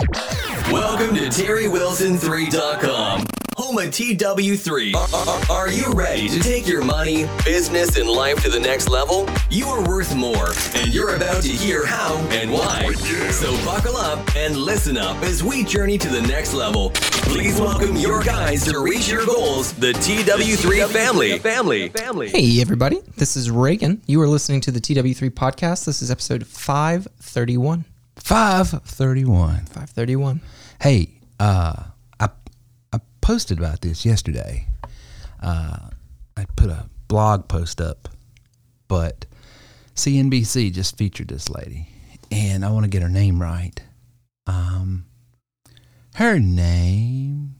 Welcome to TerryWilson3.com, home of TW3. Are, are you ready to take your money, business, and life to the next level? You are worth more, and you're about to hear how and why. Oh, so buckle up and listen up as we journey to the next level. Please welcome your guys to reach your goals, the TW3 family. Family. Family. Hey, everybody. This is Reagan. You are listening to the TW3 podcast. This is episode 531. 531. 531. Hey, uh, I, I posted about this yesterday. Uh, I put a blog post up, but CNBC just featured this lady, and I want to get her name right. Um, her name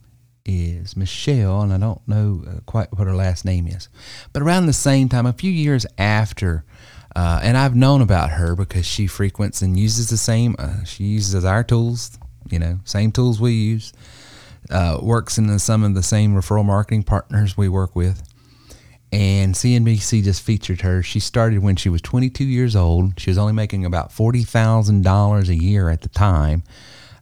is Michelle, and I don't know uh, quite what her last name is. But around the same time, a few years after, uh, and I've known about her because she frequents and uses the same, uh, she uses our tools, you know, same tools we use, uh, works in some of the same referral marketing partners we work with. And CNBC just featured her. She started when she was 22 years old. She was only making about $40,000 a year at the time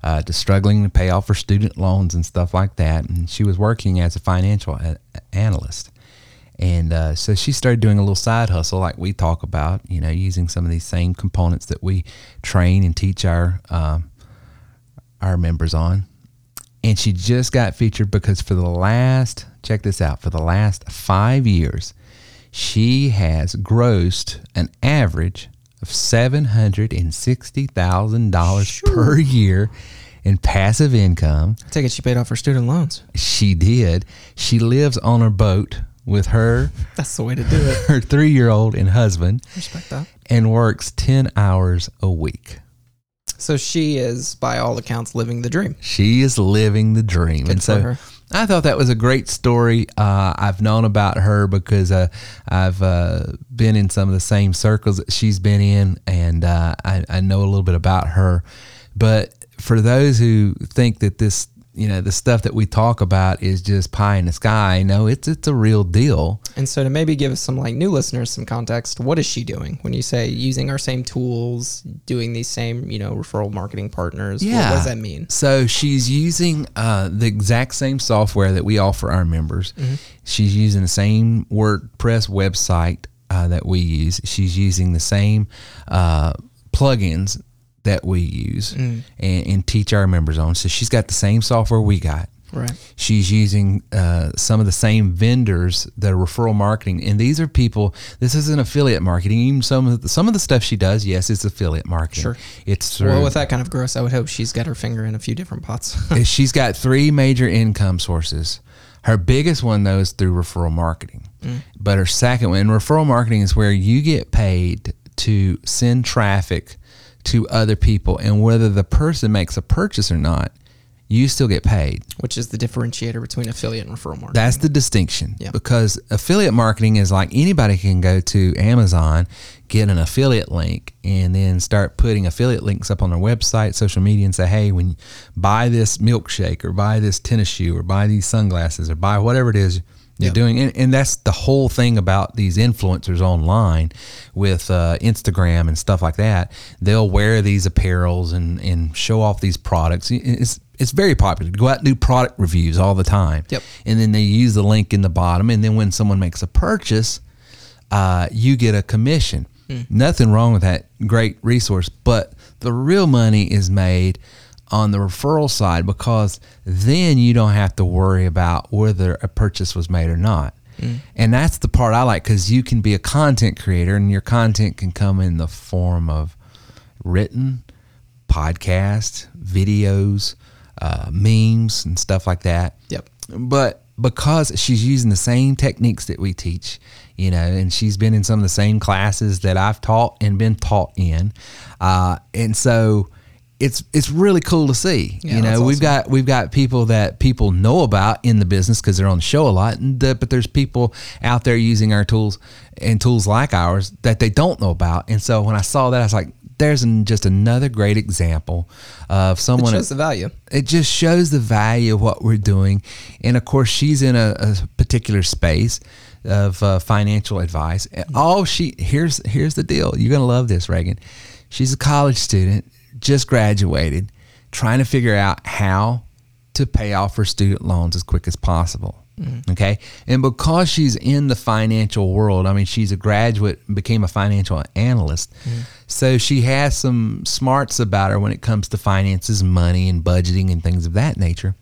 uh, to struggling to pay off her student loans and stuff like that. And she was working as a financial a- analyst. And uh, so she started doing a little side hustle, like we talk about, you know, using some of these same components that we train and teach our um, our members on. And she just got featured because for the last, check this out, for the last five years, she has grossed an average of $760,000 per year in passive income. I take it she paid off her student loans. She did. She lives on her boat with her, That's the way to do it. her three year old and husband, Respect that. and works 10 hours a week. So she is, by all accounts, living the dream. She is living the dream. Good and so her. I thought that was a great story. Uh, I've known about her because uh, I've uh, been in some of the same circles that she's been in, and uh, I, I know a little bit about her. But for those who think that this, you know, the stuff that we talk about is just pie in the sky, no, it's it's a real deal. And so to maybe give some like new listeners some context, what is she doing when you say using our same tools, doing these same, you know, referral marketing partners? What- What, does that mean? So she's using uh, the exact same software that we offer our members. Mm-hmm. She's using the same WordPress website uh, that we use. She's using the same uh, plugins that we use Mm. and, and teach our members on. So she's got the same software we got. Right. She's using uh, some of the same vendors that are referral marketing, and these are people. This isn't affiliate marketing. Even some of the, some of the stuff she does, yes, it's affiliate marketing. Sure. It's through, Well, with that kind of gross, I would hope she's got her finger in a few different pots. she's got three major income sources. Her biggest one though is through referral marketing. But her second one, and referral marketing is where you get paid to send traffic to other people, and whether the person makes a purchase or not, you still get paid. which is the differentiator between affiliate and referral marketing. That's the distinction. Yeah. Because affiliate marketing is like anybody can go to Amazon, get an affiliate link, and then start putting affiliate links up on their website, social media, and say, hey, when you buy this milkshake or buy this tennis shoe or buy these sunglasses or buy whatever it is you're Yeah. doing. And, and that's the whole thing about these influencers online with uh, Instagram and stuff like that. They'll wear these apparels and, and show off these products. It's, it's very popular. Go out and do product reviews all the time Yep. and then they use the link in the bottom and then when someone makes a purchase uh, you get a commission nothing wrong with that great resource but the real money is made on the referral side because then you don't have to worry about whether a purchase was made or not. And that's the part i like because you can be a content creator and your content can come in the form of written podcasts videos uh, memes and stuff like that. Yep. but because she's using the same techniques that we teach, you know, and she's been in some of the same classes that I've taught and been taught in, uh, and so it's it's really cool to see. Yeah, you know, that's we've got we've got people that people know about in the business because they're on the show a lot, and the, but there's people out there using our tools and tools like ours that they don't know about. And so when I saw that, I was like, "There's an, just another great example of someone." It someone." shows the value. it just shows the value of what we're doing. And of course, she's in a, a particular space of uh, financial advice. And All she here's here's the deal. You're gonna love this, Reagan. She's a college student, just graduated. trying to figure out how to pay off her student loans as quick as possible. Mm-hmm. Okay. And because she's in the financial world, I mean, she's a graduate, became a financial analyst. Mm-hmm. So she has some smarts about her when it comes to finances, money, and budgeting and things of that nature.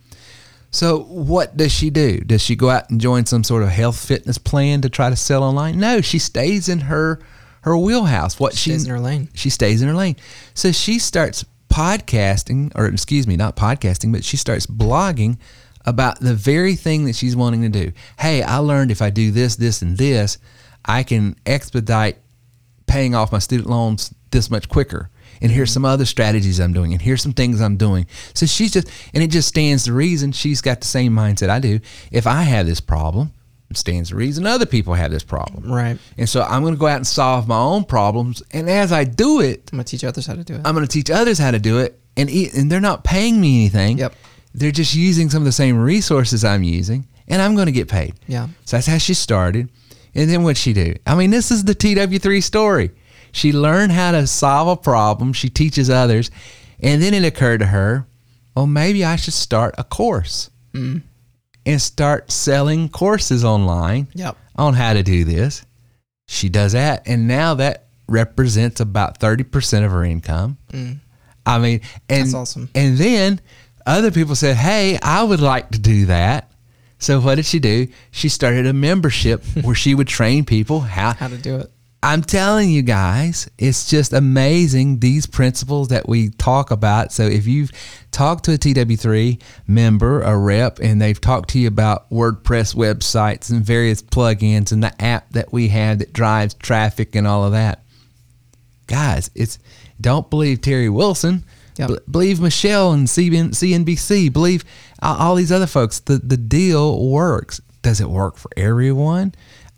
So what does she do? Does she go out and join some sort of health fitness plan to try to sell online? No, she stays in her her wheelhouse. What she Stays in her lane. She stays in her lane. So she starts podcasting, or excuse me, not podcasting, but she starts blogging about the very thing that she's wanting to do. Hey, I learned if I do this, this, and this, I can expedite paying off my student loans this much quicker. And here's some other strategies I'm doing, and here's some things I'm doing. So she's just, and it just stands to reason she's got the same mindset I do. If I have this problem, stands to reason other people have this problem. Right. And so I'm going to go out and solve my own problems. And as I do it, I'm gonna teach others how to do it. I'm going to teach others how to do it. And, e- and they're not paying me anything. Yep. They're just using some of the same resources I'm using, and I'm going to get paid. Yeah. So that's how she started. And then what'd she do? I mean, this is the TW3 story. She learned how to solve a problem. She teaches others. And then it occurred to her, well, maybe I should start a course Mm. And start selling courses online Yep. on how to do this. She does that. And now that represents about 30% of her income. I mean, and, Mm. That's awesome. And then other people said, hey, I would like to do that. So what did she do? She started a membership where she would train people how How to do it. I'm telling you guys, it's just amazing these principles that we talk about. So if you've talked to a TW3 member, a rep, and they've talked to you about WordPress websites and various plugins and the app that we have that drives traffic and all of that, guys, it's don't believe Terry Wilson. Yep. B- believe Michelle and CNBC. Believe all all these other folks. The the deal works. Does it work for everyone?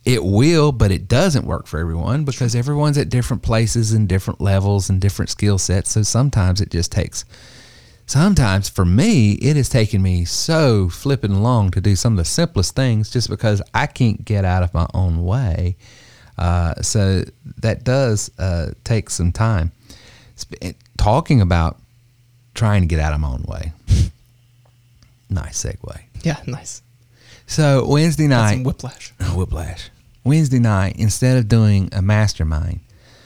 It will, but it doesn't work for everyone because everyone's at different places and different levels and different skill sets. So sometimes it just takes. Sometimes for me, it has taken me so flipping long to do some of the simplest things just because I can't get out of my own way. Uh, so that does uh, take some time. Talking about trying to get out of my own way. nice segue. Yeah. Nice. So Wednesday night, whiplash. Oh, whiplash. Wednesday night, instead of doing a mastermind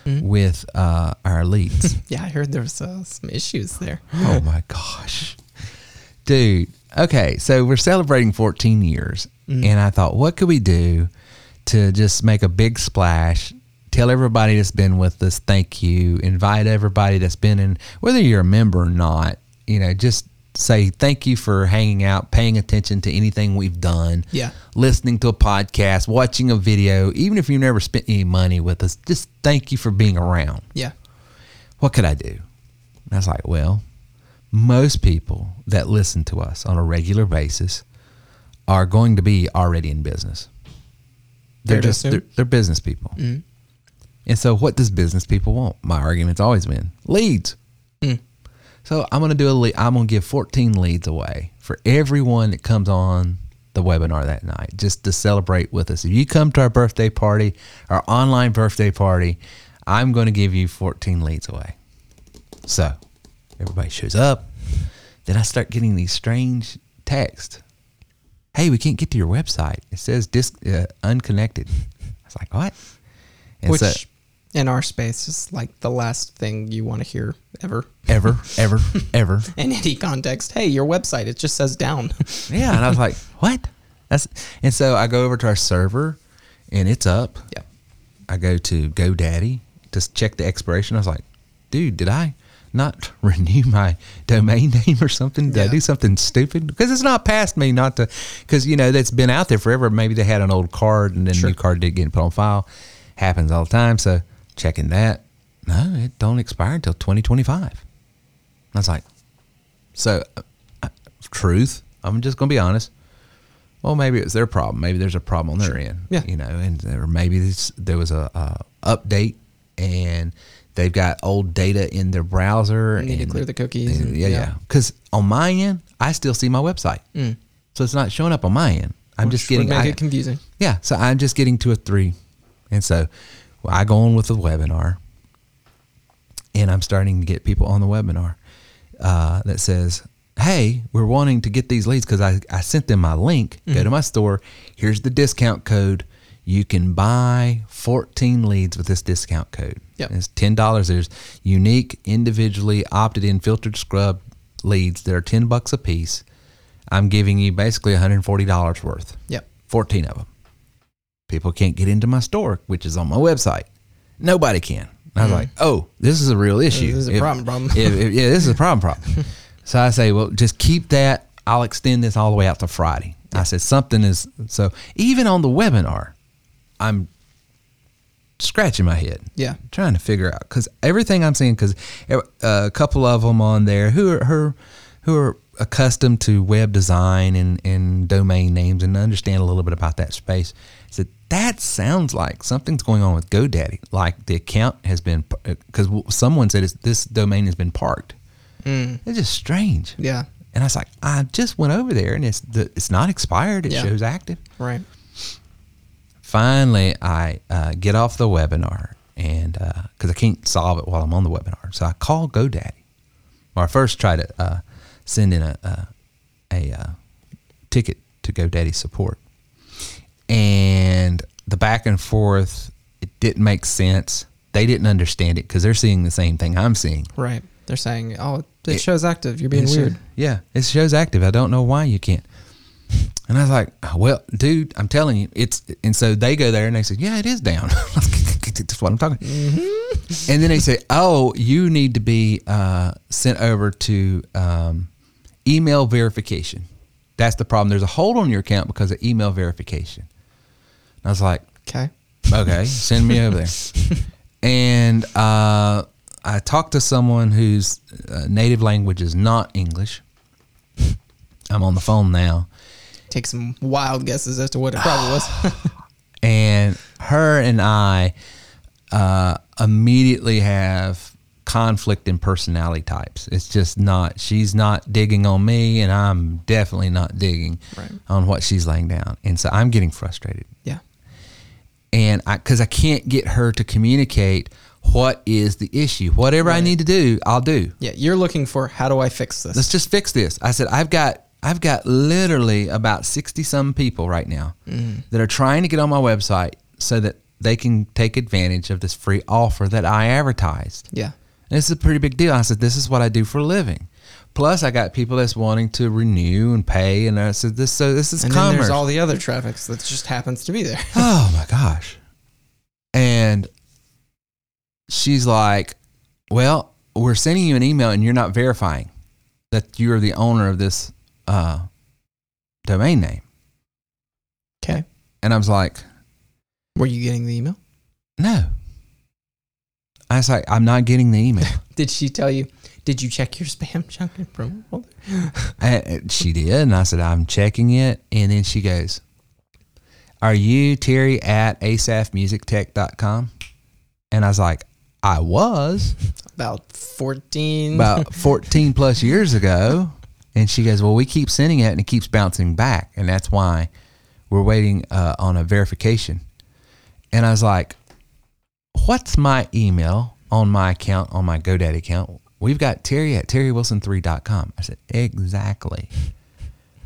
Mm-hmm. with uh, our leads, Yeah, I heard there was uh, some issues there. oh my gosh, dude. Okay, so we're celebrating 14 years, and I thought, what could we do to just make a big splash? Tell everybody that's been with us, thank you. Invite everybody that's been in, whether you're a member or not. You know, just say thank you for hanging out, paying attention to anything we've done. Yeah. listening to a podcast, watching a video, even if you've never spent any money with us, just thank you for being around. Yeah. What could I do? And I was like, well, most people that listen to us on a regular basis are going to be already in business. They're Fair just they're, they're business people. Mm. And so what does business people want? My argument's always been leads. Mm. So I'm to do a lead. I'm to give 14 leads away for everyone that comes on the webinar that night, just to celebrate with us. If you come to our birthday party, our online birthday party, I'm to give you 14 leads away. So everybody shows up. Then I start getting these strange texts. Hey, we can't get to your website. It says dis- uh, unconnected. I was like, what? And Which so- in our space is like the last thing you want to hear ever. ever, ever, ever. In any context. Hey, your website, it just says down. Yeah, and I was like, "What?" That's and so I go over to our server, and it's up. yeah. I go to GoDaddy to check the expiration. I was like, "Dude, did I not renew my domain name or something? Did I do something stupid?" Because it's not past me not to, because you know that's been out there forever. Maybe they had an old card and then Sure. new card did get put on file. Happens all the time. So checking that, no, it don't expire until twenty twenty five. I was like, so uh, uh, truth. I'm just gonna be honest. Well, maybe it's their problem. Maybe there's a problem on their end. Yeah. You know, and or maybe this, there was a, update and they've got old data in their browser. You need to and- clear the cookies and- yeah, yeah. yeah. Because on my end, I still see my website, so it's not showing up on my end. I'm just Mm. Which would getting. make I- it confusing. yeah, so I'm just getting to a three, and so I go on with the webinar, and I'm starting to get people on the webinar. uh, that says, "Hey, we're wanting to get these leads because I, I sent them my link. Go to my store. Here's the discount code. You can buy 14 leads with this discount code. Yep. It's ten dollars. There's unique, individually opted in, filtered scrub leads that are ten bucks a piece. I'm giving you basically 140 dollars worth. Yep. 14 of them. People can't get into my store, which is on my website. Nobody can. I was like, oh, this is a real issue. Mm. This is a If- problem, problem. if- if- yeah, this is a problem, problem. so I say, well, just keep that. I'll extend this all the way out to Friday. I said, something is so. Even on the webinar, I'm scratching my head. Yeah. trying to figure out because everything I'm seeing, because a couple of them on there who are her, who are accustomed to web design and, and domain names and understand a little bit about that space, that sounds like something's going on with GoDaddy. Like the account has been because someone said it's, this domain has been parked. It's just strange. Yeah. And I was like, I just went over there and it's the, it's not expired. It Yeah. shows active Right. finally I uh, get off the webinar and because I can't solve it while I'm on the webinar, so I call GoDaddy. Or I first try to uh, send in a a, a uh, ticket to GoDaddy support, and the back and forth it didn't make sense. They didn't understand it because they're seeing the same thing I'm seeing. Right. They're saying, "Oh, it, It- shows active. You're being weird." shows- yeah, it shows active. I don't know why you can't. And I was like, well, dude, I'm telling you, it's. And so they go there and they say, yeah, it is down. That's what I'm talking. And then they say, oh, you need to be uh, sent over to um, email verification. That's the problem. There's a hold on your account because of email verification. And I was like, Okay. okay, send me over there. And uh, I talked to someone whose uh, native language is not English. I'm on the phone now. Take some wild guesses as to what it probably was. And her and I uh, immediately have conflict in personality types. It's just not, she's not digging on me, and I'm definitely not digging Right. on what she's laying down. And so I'm getting frustrated. yeah. And I because I can't get her to communicate what is the issue. Whatever I need to do, I'll do. Yeah. You're looking for how do I fix this? Let's just fix this. I said I've got I've got literally about sixty some people right now mm-hmm. that are trying to get on my website so that they can take advantage of this free offer that I advertised. yeah. And this is a pretty big deal. I said this is what I do for a living. Plus, I got people that's wanting to renew and pay, and I said this. So this is And then commerce. there's all the other traffics that just happens to be there. oh my gosh. And she's like, Well, we're sending you an email and you're not verifying that you're the owner of this uh, domain name. Okay. And I was like, Were you getting the email? No. I was like, I'm not getting the email. Did she tell you? Did you check your spam junk and promo folder? she did. And I said, I'm checking it. And then she goes, Are you Terry at asafmusictech.com? And I was like, I was. About 14. about 14 plus years ago. And she goes, Well, we keep sending it and it keeps bouncing back. And that's why we're waiting uh, on a verification. And I was like, What's my email on my account, on my GoDaddy account? We've got Terry at terrywilson3.com. I said, Exactly.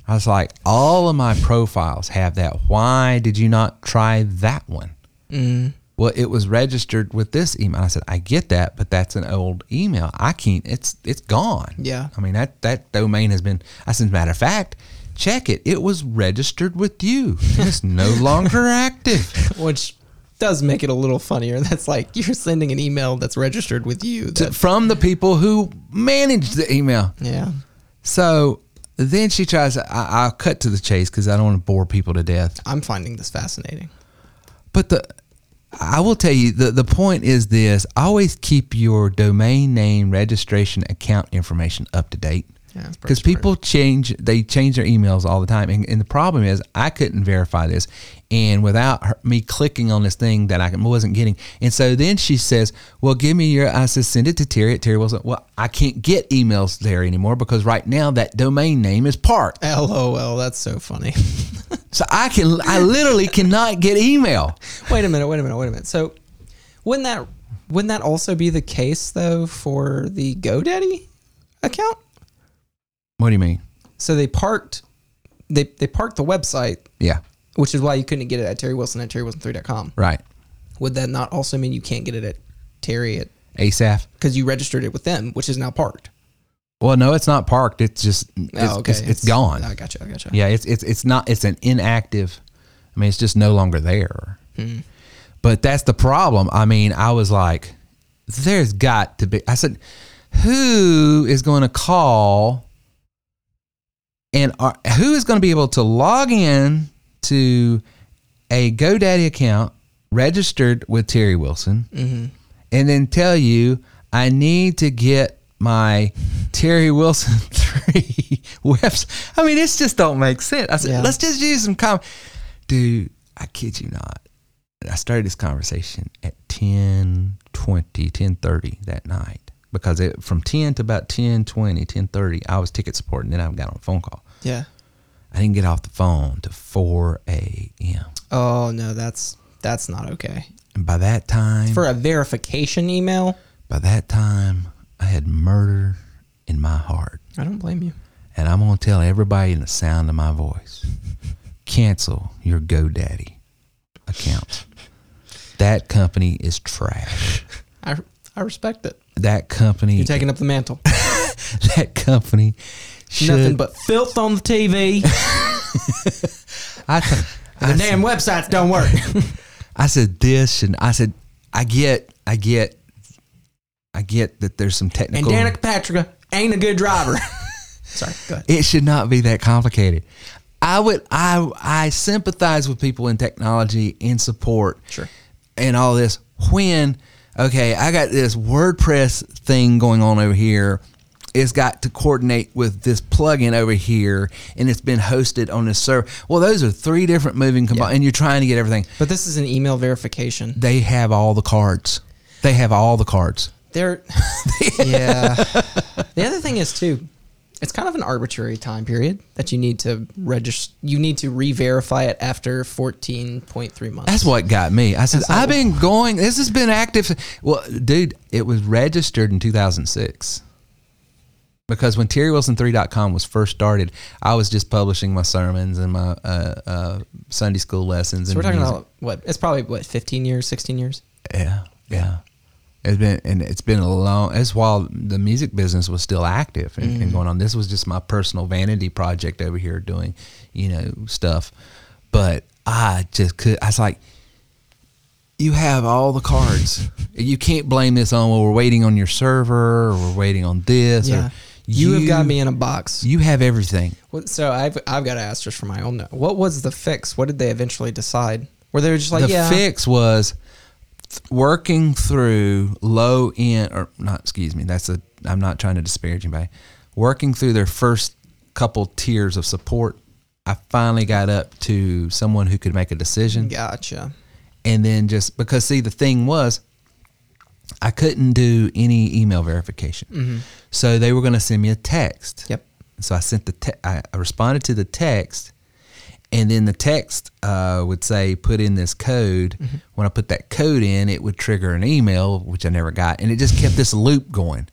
I was like, All of my profiles have that. Why did you not try that one? Mm. Well, it was registered with this email. I said, I get that, but that's an old email. I can't. It's it's gone. Yeah. I mean that that domain has been. I said, as a matter of fact, check it. It was registered with you. It's no longer active. Which does make it a little funnier. That's like you're sending an email that's registered with you. To- from the people who managed the email. yeah. So then she tries. I, I'll cut to the chase because I don't want to bore people to death. I'm finding this fascinating. But the I will tell you the the point is this: always keep your domain name registration account information up to date. Yeah, because smart. people change they change their emails all the time and, and the problem is i couldn't verify this and without her, me clicking on this thing that i wasn't getting and so then she says well give me your i said send it to terry at terry wilson well i can't get emails there anymore because right now that domain name is parked LOL, that's so funny. so i can i literally cannot get email wait a minute, wait a minute, wait a minute. So wouldn't that wouldn't that also be the case though for the GoDaddy account? What do you mean? So they parked they they parked the website, Yeah. Which is why you couldn't get it at Terry Wilson at terrywilson3.com. Right. Would that not also mean you can't get it at Terry at ASAF. because you registered it with them, which is now parked? Well, no, it's not parked. It's just it's, oh, okay. it's, it's gone. I gotcha. I gotcha. Yeah, it's it's it's not. It's an inactive. I mean, it's just no longer there. Hmm. But that's the problem. I mean, I was like, there's got to be. I said, who is going to call and are, who is going to be able to log in to a GoDaddy account registered with Terry Wilson Mm-hmm. and then tell you I need to get my Terry Wilson three website. I mean, it's just don't make sense. I said, Yeah. let's just use some com. Dude, I kid you not. I started this conversation at 10, 20, 10 30 that night because it, from 10 to about 10, 20, 10 30, I was ticket support and then I got on a phone call. Yeah. I didn't get off the phone to 4 a.m. Oh no, that's that's not okay. And by that time, For a verification email, by that time, I had murder in my heart. I don't blame you. And I'm going to tell everybody in the sound of my voice cancel your GoDaddy account. That company is trash. I I respect it. That company, You're taking up the mantle. that company should. Nothing but filth on the TV. I, t- The I, damn websites don't work. I said this, and I said, I get, I get, I get that there's some technical. and. Danica Patrick ain't a good driver. Sorry, go ahead. It should not be that complicated. I would I I sympathize with people in technology in support. Sure. And all this when okay, I got this WordPress thing going on over here. It's got to coordinate with this plugin over here, and it's been hosted on this server. Well, those are three different moving components, and you're trying to get everything. But this is an email verification. They have all the cards. They have all the cards. They're yeah. The other thing is too, it's kind of an arbitrary time period that you need to register. You need to re-verify it after fourteen point three months. That's what got me. I said, not- I've been going, this has been active. Well, dude, it was registered in 2006. Because when TerryWilson3.com was first started, I was just publishing my sermons and my uh, uh, Sunday school lessons. so and we're talking music. about what? It's probably what fifteen years, sixteen years. Yeah, yeah. It's been and it's been a long. It's while the music business was still active and, and going on. This was just my personal vanity project over here doing, you know, stuff. But I just could. I was like, you have all the cards. you can't blame this on. Well, we're waiting on your server, or we're waiting on this. Yeah. Or You, have got me in a box. You have everything. So I've I've got to ask just for my own note. What was the fix? What did they eventually decide? Were they just like, the yeah, fix was working through low end or not excuse me that's a i'm not trying to disparage anybody working through their first couple tiers of support i finally got up to someone who could make a decision gotcha. and then just because see the thing was i couldn't do any email verification so they were going to send me a text Mm-hmm. Yep. so I sent the te- I responded to the text, and then the text uh, would say put in this code. Mm-hmm. When I put that code in, it would trigger an email, which I never got, and it just kept this loop going.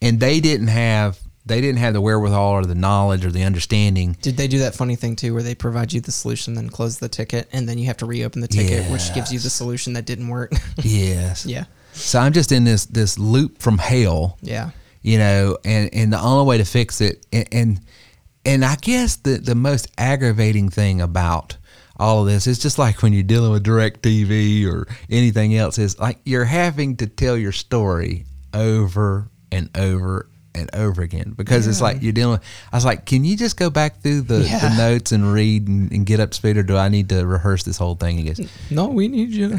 And they didn't have they didn't have the wherewithal or the knowledge or the understanding. Did they do that funny thing too, where they provide you the solution, then close the ticket, and then you have to reopen the ticket, which gives you the solution that didn't work? Yes. yeah, So I'm just in this this loop from hell. yeah. you know, and, and the only way to fix it, and, and and I guess the the most aggravating thing about all of this is just like when you're dealing with DirecTV or anything else is like you're having to tell your story over and over and over again because it's like you're dealing with I was like, can you just go back through the, Yeah. the notes and read and, and get up speed or do I need to rehearse this whole thing? He goes, No, we need you.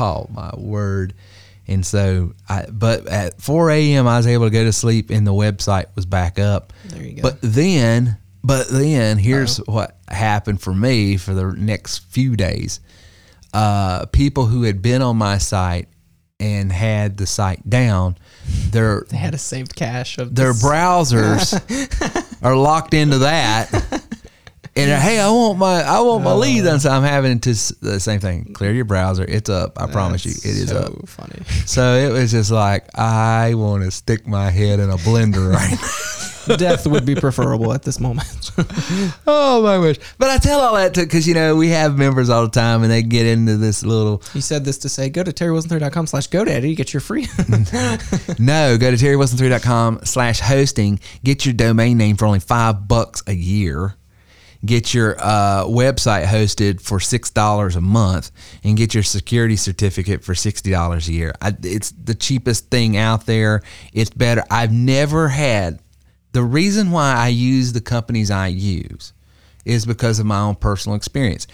oh my word and so i but at 4 a.m i was able to go to sleep and the website was back up There you go. but then but then here's what happened for me for the next few days uh people who had been on my site and had the site down their they had a saved cache of their this- browsers are locked into that. And uh, hey, I want my I want my lead on. So I'm having to the same thing. Clear your browser. It's up. I promise you, it is so up. funny. So it was just like I want to stick my head in a blender right now. Death would be preferable at this moment. oh my wish! But I tell all that to because you know we have members all the time, and they get into this little. you said this to say go to terrywilson3.com slash GoDaddy to get your free. No, go to terrywilson3.com slash hosting. Get your domain name for only five bucks a year. Get your uh, website hosted for six dollars a month, and get your security certificate for sixty dollars a year. I, it's the cheapest thing out there. It's better. I've never had the reason why I use the companies I use is because of my own personal experience.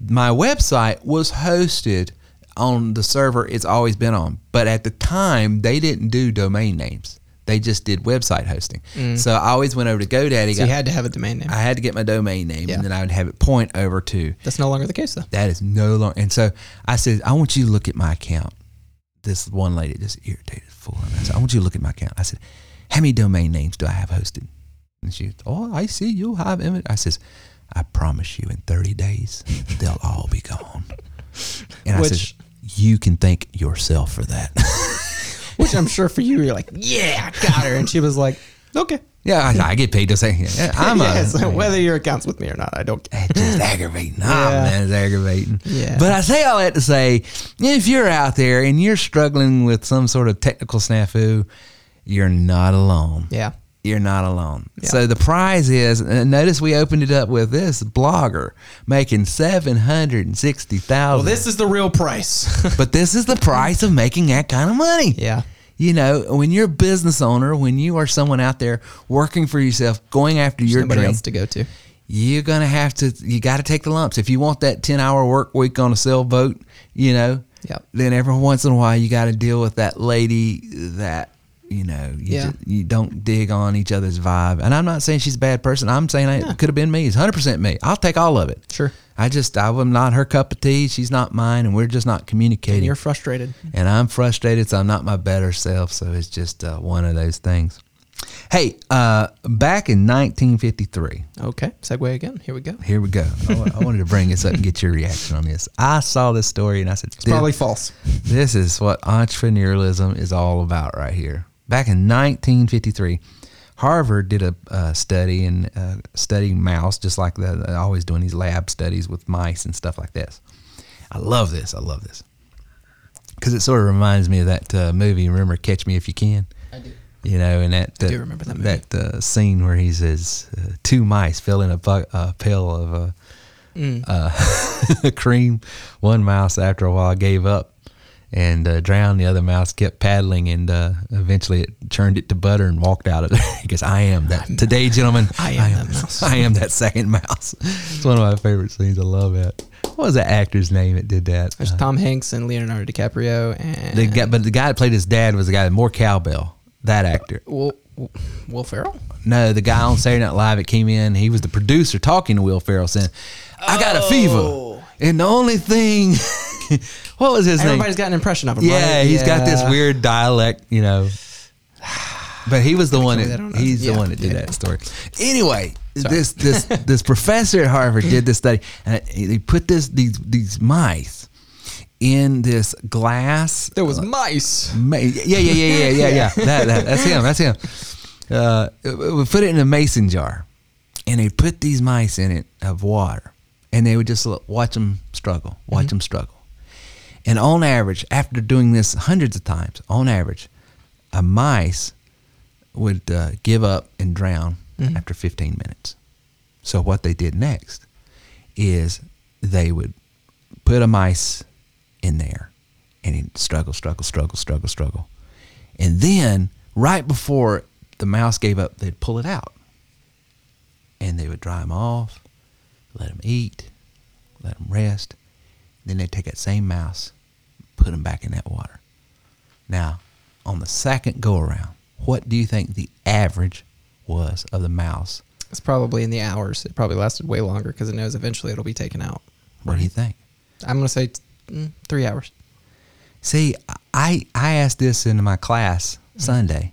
My website was hosted on the server it's always been on, but at the time they didn't do domain names. They just did website hosting. Mm. So I always went over to GoDaddy. so got- you had to have a domain name. I had to get my domain name, Yeah. and then I would have it point over to That's no longer the case though. that is no longer. And so I said, I want you to look at my account. This one lady just irritated full. And I said, I want you to look at my account. I said, how many domain names do I have hosted? And she, said, oh, I see you have image. I says, I promise you, in 30 days, they'll all be gone. And I Which- said, you can thank yourself for that. Which I'm sure for you, you're like, yeah, I got her. And she was like, okay. yeah, I, I get paid to say, yeah, I'm a, yes, whether your account's with me or not, I don't care. It's just aggravating. Ah, Yeah. man, it's aggravating. Yeah. But I say all that to say, if you're out there and you're struggling with some sort of technical snafu, you're not alone. Yeah. You're not alone. So the prize is, and notice we opened it up with this blogger making seven hundred and sixty thousand. Well, this is the real price. but this is the price of making that kind of money. yeah. You know, when you're a business owner, when you are someone out there working for yourself, going after your Somebody dream, else to go to. you're gonna have to you got to take the lumps if you want that 10 hour work week on a sailboat you know Yep. then every once in a while you got to deal with that lady that you know you, Yeah. ju- you don't dig on each other's vibe and i'm not saying she's a bad person i'm saying it could have been me it's 100% me i'll take all of it Sure. i just i'm not her cup of tea she's not mine and we're just not communicating And you're frustrated. and I'm frustrated, so I'm not my better self. So it's just uh, one of those things. Hey, uh, back in 1953, Okay. Segue again. Here we go. here we go. I, I wanted to bring this up and get your reaction on this. I saw this story and I said, It's probably false. this is what entrepreneurialism is all about right here. Back in 1953, Harvard did a uh, study and uh, studying mouse, just like the, they're always doing these lab studies with mice and stuff like this. I love this. I love this because it sort of reminds me of that uh, movie. Remember, Catch Me If You Can. I do. You know, and that, that do remember that movie. that uh, scene where he says uh, two mice fell in a, bu- a pail of uh, Mm. uh, cream. One mouse, after a while, gave up and uh, drowned. The other mouse kept paddling, and uh, eventually it churned it to butter and walked out of there. because "I am that today, gentlemen. I am that mouse." I am that second mouse." it's one of my favorite scenes. I love it. What was that actor's name that did that? There's Uh, Tom Hanks and Leonardo DiCaprio and the guy, but the guy that played his dad was the guy more cowbell. That actor. Will, Will Ferrell. No, the guy on Saturday Night Live that came in, he was the producer talking to Will Ferrell saying, I got a Oh. fever. And the only thing, what was his Everybody's name? Everybody's got an impression of him. Yeah, right? he's got this weird dialect, you know. But he was the one that, that on us. he's the one that did yeah. that story. Anyway, this this this professor at Harvard did this study and he put this these these mice in this glass There was mice. Ma- yeah, yeah, yeah, yeah, yeah, yeah. That, that, that's him. That's him. Uh, we put it in a mason jar, and they put these mice in it of water, and they would just look, watch them struggle, watch them struggle. And on average, after doing this hundreds of times, on average, a mice would uh, give up and drown after 15 minutes. So what they did next is they would put a mice in there and he'd struggle, struggle, struggle, struggle, struggle. And then right before the mouse gave up, they'd pull it out. And they would dry him off, let him eat, let him rest. Then they'd take that same mouse, put them back in that water. Now, on the second go around, what do you think the average was of the mouse? It's probably in the hours. It probably lasted way longer because it knows eventually it'll be taken out. What do you think? I'm gonna say t- mm, three hours. See, I I asked this in my class Sunday.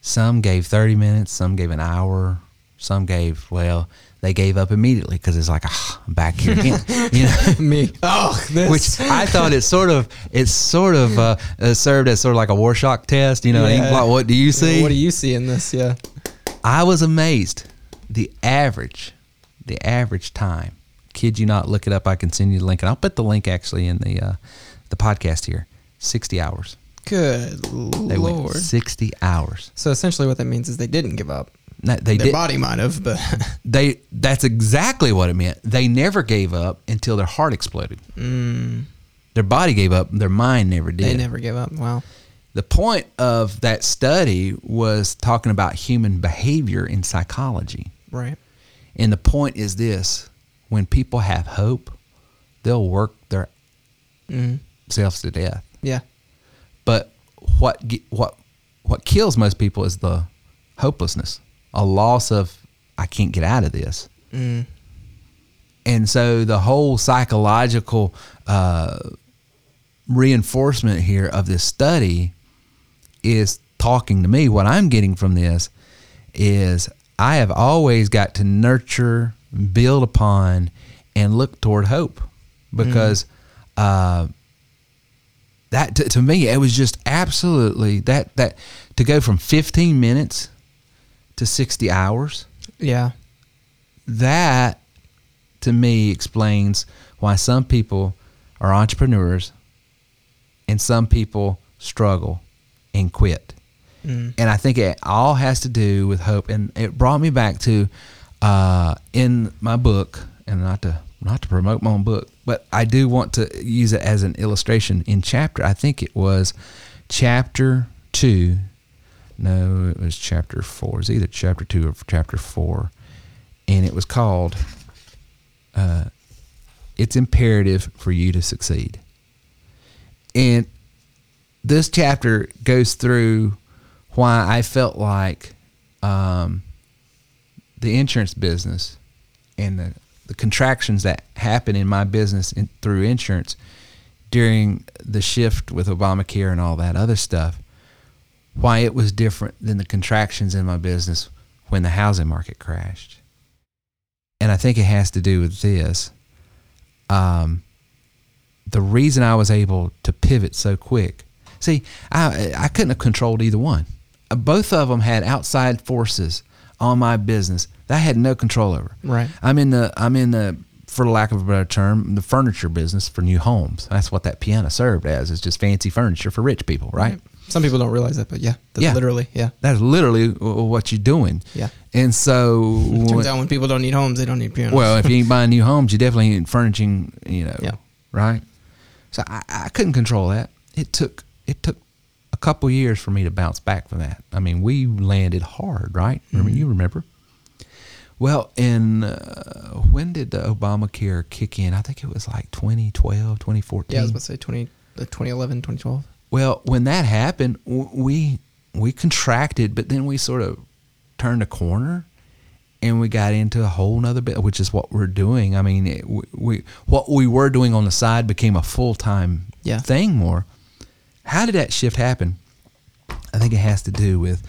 Some gave 30 minutes, some gave an hour, some gave well, they gave up immediately because it's like ah, I'm back here again, you know. Me. Oh, this. Which I thought it sort of it sort of uh, uh, served as sort of like a Rorschach test, you know. Yeah. What, what do you see? What do you see in this? Yeah. I was amazed. The average, the average time. Kid you not, look it up. I can send you the link, and I'll put the link actually in the uh, the podcast here. Sixty hours. Good They lord. sixty hours. So essentially, what that means is they didn't give up. They Their did. body might have, but They that's exactly what it meant. They never gave up until their heart exploded. Their body gave up. Their mind never did. Mm. they never gave up. Wow. The point of that study was talking about human behavior in psychology. Right. And the point is this when people have hope, they'll work their selves to death. Yeah. But what what what kills most people is the hopelessness, a loss of I can't get out of this. And so the whole psychological uh, reinforcement here of this study is talking to me. What I'm getting from this is I have always got to nurture, build upon, and look toward hope because uh, that to, to me it was just absolutely that that to go from 15 minutes to 60 hours Yeah. that to me explains why some people are entrepreneurs and some people struggle and quit. And I think it all has to do with hope. And it brought me back to uh, in my book, and not to not to promote my own book, but I do want to use it as an illustration in chapter. I think it was chapter two. No, it was chapter four. It's either chapter two or chapter four, and it was called uh, "It's Imperative for You to Succeed." And this chapter goes through why I felt like um, the insurance business and the, the contractions that happen in my business in, through insurance during the shift with Obamacare and all that other stuff, why it was different than the contractions in my business when the housing market crashed. And I think it has to do with this. Um, the reason I was able to pivot so quick. See, I I couldn't have controlled either one. Uh, Both of them had outside forces on my business that I had no control over. Right. I'm in the I'm in the for lack of a better term, the furniture business for new homes. That's what that piano served as. It's just fancy furniture for rich people, right? Some people don't realize that, but yeah, that's Yeah. literally, yeah. That's literally what you're doing. Yeah. And so Turns when- out when people don't need homes, they don't need pianos. well, if you ain't buying new homes, you definitely ain't furnishing, you know. Yeah. Right. So I, I couldn't control that. It took it took a couple years for me to bounce back from that. I mean, we landed hard, right? Remember Mm-hmm. you remember? Well, in uh, when did the Obamacare kick in? I think it was like 2012, 2014. yeah, I was about to say 20, uh, 2011, 2012. Well, when that happened, we we contracted, but then we sort of turned a corner, and we got into a whole nother bit, which is what we're doing. I mean, it, we, we what we were doing on the side became a full time Yeah. thing more. How did that shift happen? I think it has to do with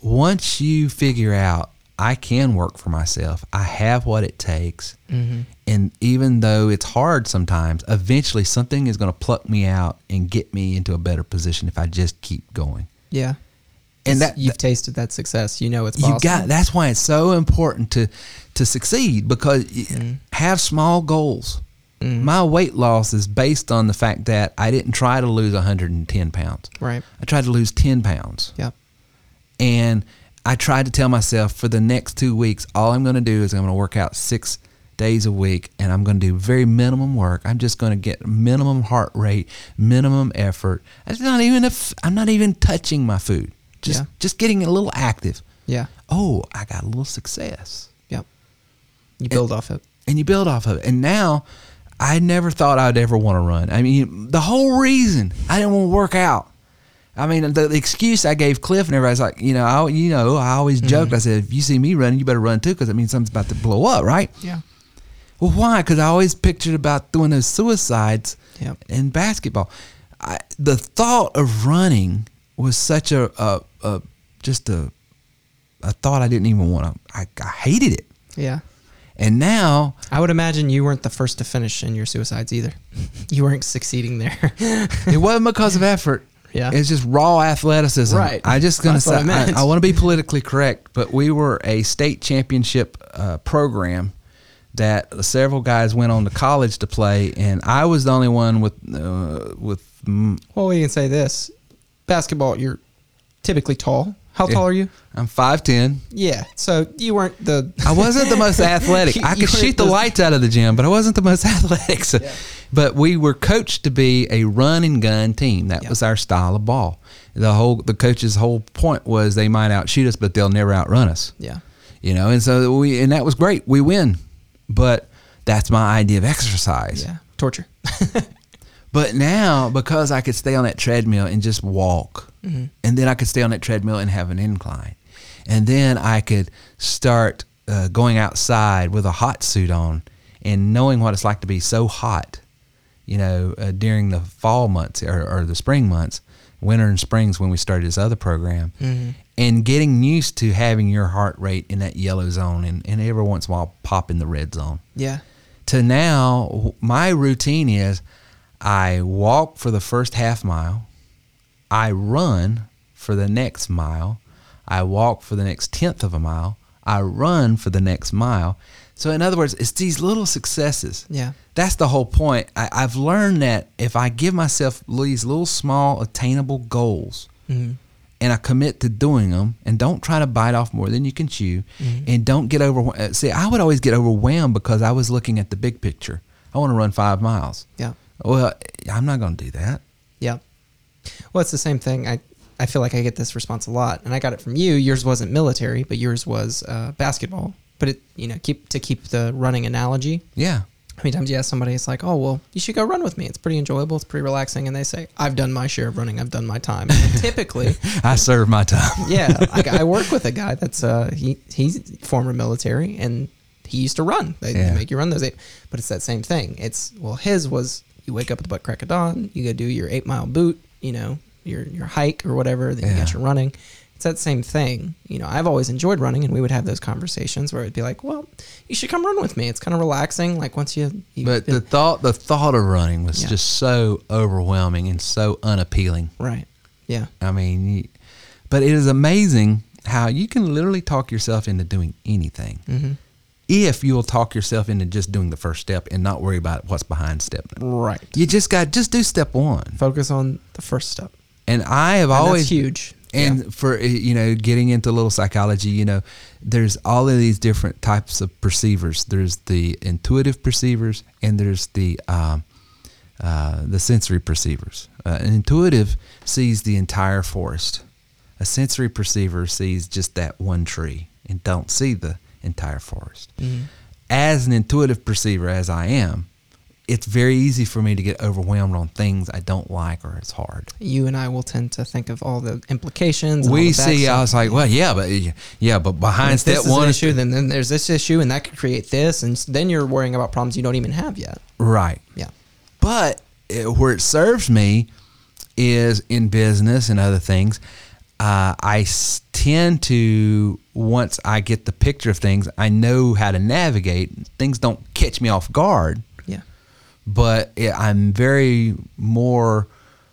once you figure out I can work for myself, I have what it takes, mm-hmm. and even though it's hard sometimes, eventually something is going to pluck me out and get me into a better position if I just keep going. Yeah. And that you've tasted that success, you know it's you got that's why it's so important to to succeed because y mm-hmm. have small goals. Mm-hmm. My weight loss is based on the fact that I didn't try to lose 110 pounds. Right. I tried to lose 10 pounds. Yep. And I tried to tell myself for the next two weeks, all I'm going to do is I'm going to work out six days a week and I'm going to do very minimum work. I'm just going to get minimum heart rate, minimum effort. It's not even if I'm not even touching my food. Just Yeah. just getting a little active. Yeah. Oh, I got a little success. Yep. You build off of it. And you build off of it. And now I never thought I'd ever want to run. I mean, the whole reason I didn't want to work out. I mean, the, the excuse I gave Cliff and everybody's like, you know, I, you know, I always mm-hmm. joked. I said, if you see me running, you better run too, because it means something's about to blow up, right? Yeah. Well, why? Because I always pictured about doing those suicides Yep. in basketball. I, the thought of running was such a, a, a just a, a thought I didn't even want to. I, I hated it. Yeah. And now, I would imagine you weren't the first to finish in your suicides either. You weren't succeeding there. it wasn't because of effort. Yeah. It's just raw athleticism. Right. I just gonna That's say I meant. I, want to be politically correct, but we were a state championship uh, program that several guys went on to college to play, and I was the only one with uh, with. mm, Well, we can say this: basketball, you're typically tall. How tall are you? I'm five ten. Yeah. So you weren't the. I wasn't the most athletic. I could shoot the the- lights out of the gym, but I wasn't the most athletic. So, But we were coached to be a run and gun team. That Yeah. was our style of ball. The whole the coach's whole point was they might outshoot us, but they'll never outrun us. Yeah. You know, and so we and that was great. We win, but that's my idea of exercise. Yeah. Torture. But now, because I could stay on that treadmill and just walk, Mm-hmm. and then I could stay on that treadmill and have an incline, and then I could start uh, going outside with a hot suit on and knowing what it's like to be so hot, you know, uh, during the fall months or, or the spring months, winter and springs when we started this other program, Mm-hmm. and getting used to having your heart rate in that yellow zone and, and every once in a while pop in the red zone yeah. to now my routine is I walk for the first half mile, I run for the next mile, I walk for the next tenth of a mile, I run for the next mile. So in other words, it's these little successes. Yeah. That's the whole point. I, I've learned that if I give myself these little small attainable goals Mhm. and I commit to doing them and don't try to bite off more than you can chew and don't get overwhelmed. See, I would always get overwhelmed because I was looking at the big picture. I want to run five miles. Yeah. Well, I'm not going to do that. Yeah. Well, it's the same thing. I, I feel like I get this response a lot, and I got it from you. Yours wasn't military, but yours was uh, basketball. But it, you know, keep to keep the running analogy. Yeah. How many times you ask somebody, it's like, oh, well, you should go run with me. It's pretty enjoyable. It's pretty relaxing. And they say, I've done my share of running. I've done my time. Typically, I serve my time. yeah, I, I work with a guy that's uh, he he's former military and he used to run. They, they make you run those eight, but it's that same thing. It's well, his was you wake up at the butt crack of dawn, you go do your eight mile boot, you know, your your hike or whatever, then you get your running. It's that same thing. You know, I've always enjoyed running, and we would have those conversations where it'd be like, "Well, you should come run with me. It's kind of relaxing. Like once you, But the thought, the thought of running was Yeah. just so overwhelming and so unappealing. right, yeah, I mean, you, but it is amazing how you can literally talk yourself into doing anything. hmm If you'll talk yourself into just doing the first step and not worry about what's behind step. right. You just got just do step one. Focus on the first step. And I have And always huge. And Yeah. for uh, you know, getting into a little psychology, you know, there's all of these different types of perceivers. There's the intuitive perceivers, and there's the um, uh, the sensory perceivers. Uh, an intuitive sees the entire forest. A sensory perceiver sees just that one tree and don't see the entire forest. Mm-hmm. As an intuitive perceiver, as I am, it's very easy for me to get overwhelmed on things I don't like or it's hard you and I will tend to think of all the implications. we the see. I was like, well, yeah, but yeah, but behind step is one, issue, then then there's this issue, and that could create this, and then you're worrying about problems you don't even have yet. right? Yeah, But it, where it serves me is in business and other things. Uh, I s- tend to once I get the picture of things, I know how to navigate. Things don't catch me off guard, but it, I'm very more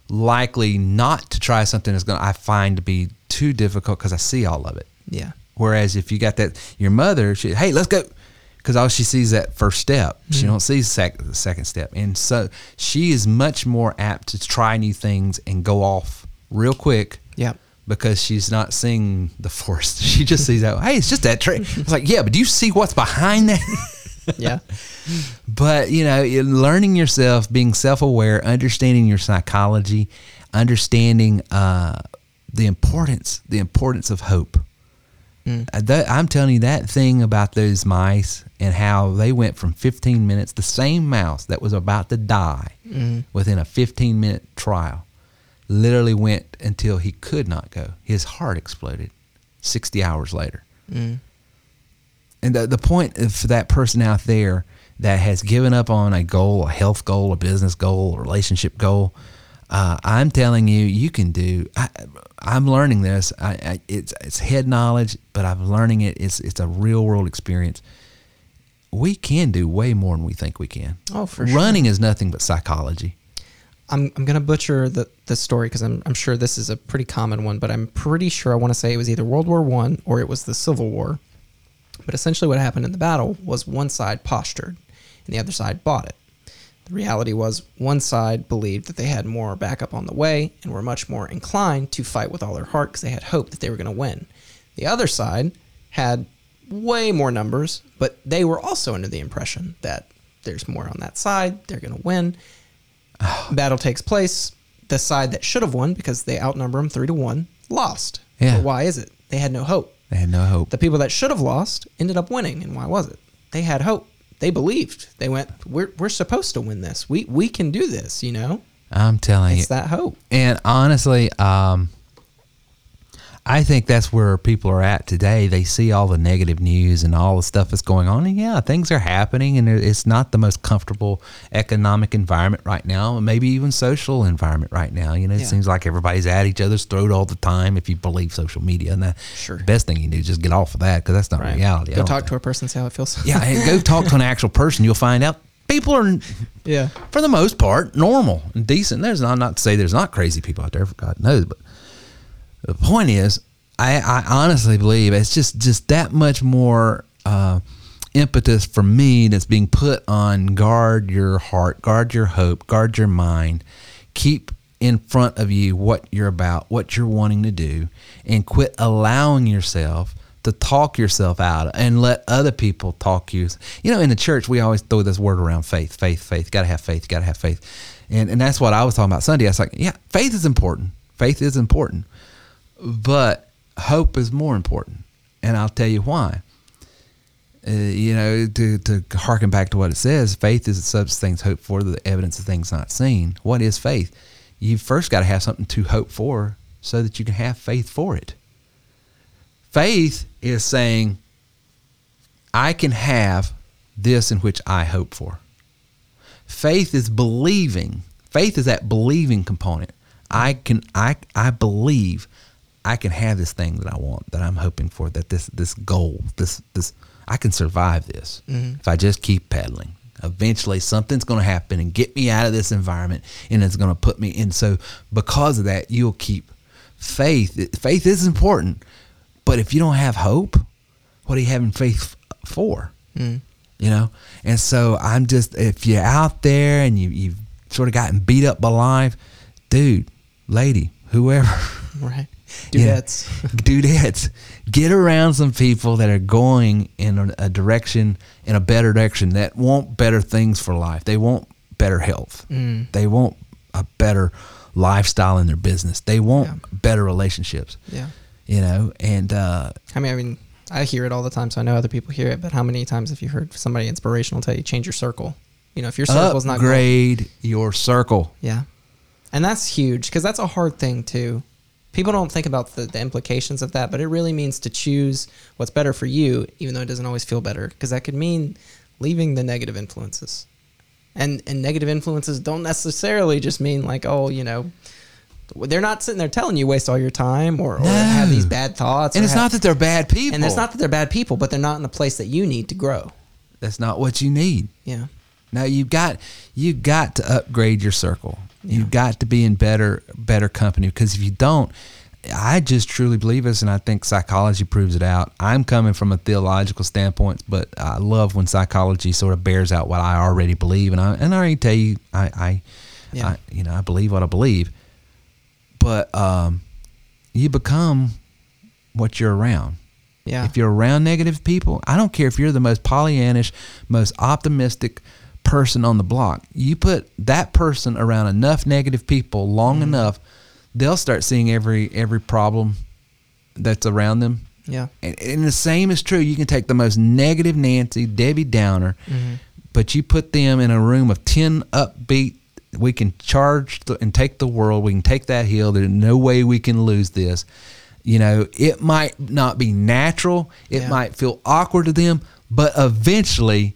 likely not to try something that's going to I find to be too difficult because I see all of it. yeah, Whereas if you got that, your mother, she, hey, let's go, because all she sees that first step. She mm-hmm. don't see sec- the second step, and so she is much more apt to try new things and go off real quick. yeah, Because she's not seeing the forest, she just sees that. Hey, it's just that tree. It's like, yeah, but do you see what's behind that? yeah, But you know, learning yourself, being self-aware, understanding your psychology, understanding uh, the importance, the importance of hope. Uh, that- I'm telling you that thing about those mice and how they went from 15 minutes, the same mouse that was about to die within a 15 minute trial, literally went until he could not go. His heart exploded 60 hours later. Mm. And the, the point for that person out there that has given up on a goal, a health goal, a business goal, a relationship goal, uh, I'm telling you, you can do. I, I'm learning this. I, I, it's it's head knowledge, but I'm learning it. It's it's a real world experience. We can do way more than we think we can. Oh, for sure. Running is nothing but psychology. I'm, I'm going to butcher the, the story because I'm, I'm sure this is a pretty common one, but I'm pretty sure I want to say it was either World War One or it was the Civil War. But essentially, what happened in the battle was one side postured and the other side bought it. The reality was one side believed that they had more backup on the way and were much more inclined to fight with all their heart because they had hope that they were going to win. The other side had way more numbers, but they were also under the impression that there's more on that side, they're going to win. Battle takes place. The side that should have won because they outnumber them three to one lost. Yeah. But why is it? They had no hope. They had no hope. The people that should have lost ended up winning, and why was it? They had hope. They believed. They went, "We're we're supposed to win this. We we can do this." You know, I'm telling you. it's that hope. And honestly, um, I think that's where people are at today. They see all the negative news and all the stuff that's going on. And yeah, things are happening, and it's not the most comfortable economic environment right now, and maybe even social environment right now. You know, it Yeah. seems like everybody's at each other's throat all the time if you believe social media. And the Sure. best thing you do is just get off of that because that's not reality. Go talk think. to a person, see how it feels. Yeah, go talk to an actual person. You'll find out people are yeah. for the most part, normal and decent. There's not not to say there's not crazy people out there, for God knows, but the point is, I, I honestly believe it's just just that much more uh, impetus for me that's being put on guard your heart, guard your hope, guard your mind, keep in front of you what you're about, what you're wanting to do, and quit allowing yourself to talk yourself out and let other people talk you. You know, in the church, we always throw this word around faith, faith, faith. Got to have faith. Got to have faith. And and that's what I was talking about Sunday. I was like, yeah, faith is important. Faith is important, but hope is more important. And I'll tell you why. Uh, you know, to, to harken back to what it says, faith is the substance of things hoped for, the evidence of things not seen. What is faith? You first got to have something to hope for so that you can have faith for it. Faith is saying, I can have this in which I hope for. Faith is believing. Faith is that believing component. I can I I believe I can have this thing that I want, that I'm hoping for, that this this goal, this this I can survive this mm-hmm. if I just keep pedaling. Eventually something's going to happen and get me out of this environment and it's going to put me in so because of that you'll keep faith faith is important, but if you don't have hope, what are you having faith for? Mm-hmm. you know and so i'm just if you're out there and you, you've sort of gotten beat up by life dude lady whoever Right. Yeah. Dudettes. dudettes get around some people that are going in a, direction in a better direction that want better things for life they want better health Mm. they want a better lifestyle in their business they want Yeah. better relationships Yeah. you know and uh I mean, I mean, I hear it all the time, so I know other people hear it. But how many times have you heard somebody inspirational tell you change your circle? You know, if your circle's not upgrade your circle yeah, and that's huge because that's a hard thing too. People don't think about the, the implications of that, but it really means to choose what's better for you, even though it doesn't always feel better, because that could mean leaving the negative influences. And and negative influences don't necessarily just mean like, oh, you know, they're not sitting there telling you waste all your time or, or have these bad thoughts. and it's have- not that they're bad people and it's not that they're bad people, but they're not in the place that you need to grow. that's not what you need Yeah. Now you've got you got to upgrade your circle. You got to be in better better company because if you don't, I just truly believe this, and I think psychology proves it out. I'm coming from a theological standpoint, but I love when psychology sort of bears out what I already believe, and I and I already tell you, I, I, Yeah. I you know I believe what I believe, but um, you become what you're around. Yeah. If you're around negative people, I don't care if you're the most Pollyannish, most optimistic person on the block. You put that person around enough negative people long Mm-hmm. enough, they'll start seeing every every problem that's around them. yeah. And, and the same is true. You can take the most negative Nancy, Debbie Downer, Mm-hmm. but you put them in a room of 10 upbeat, we can charge the, and take the world. We can take that hill. There's no way we can lose this. You know, it might not be natural. It Yeah. might feel awkward to them, but eventually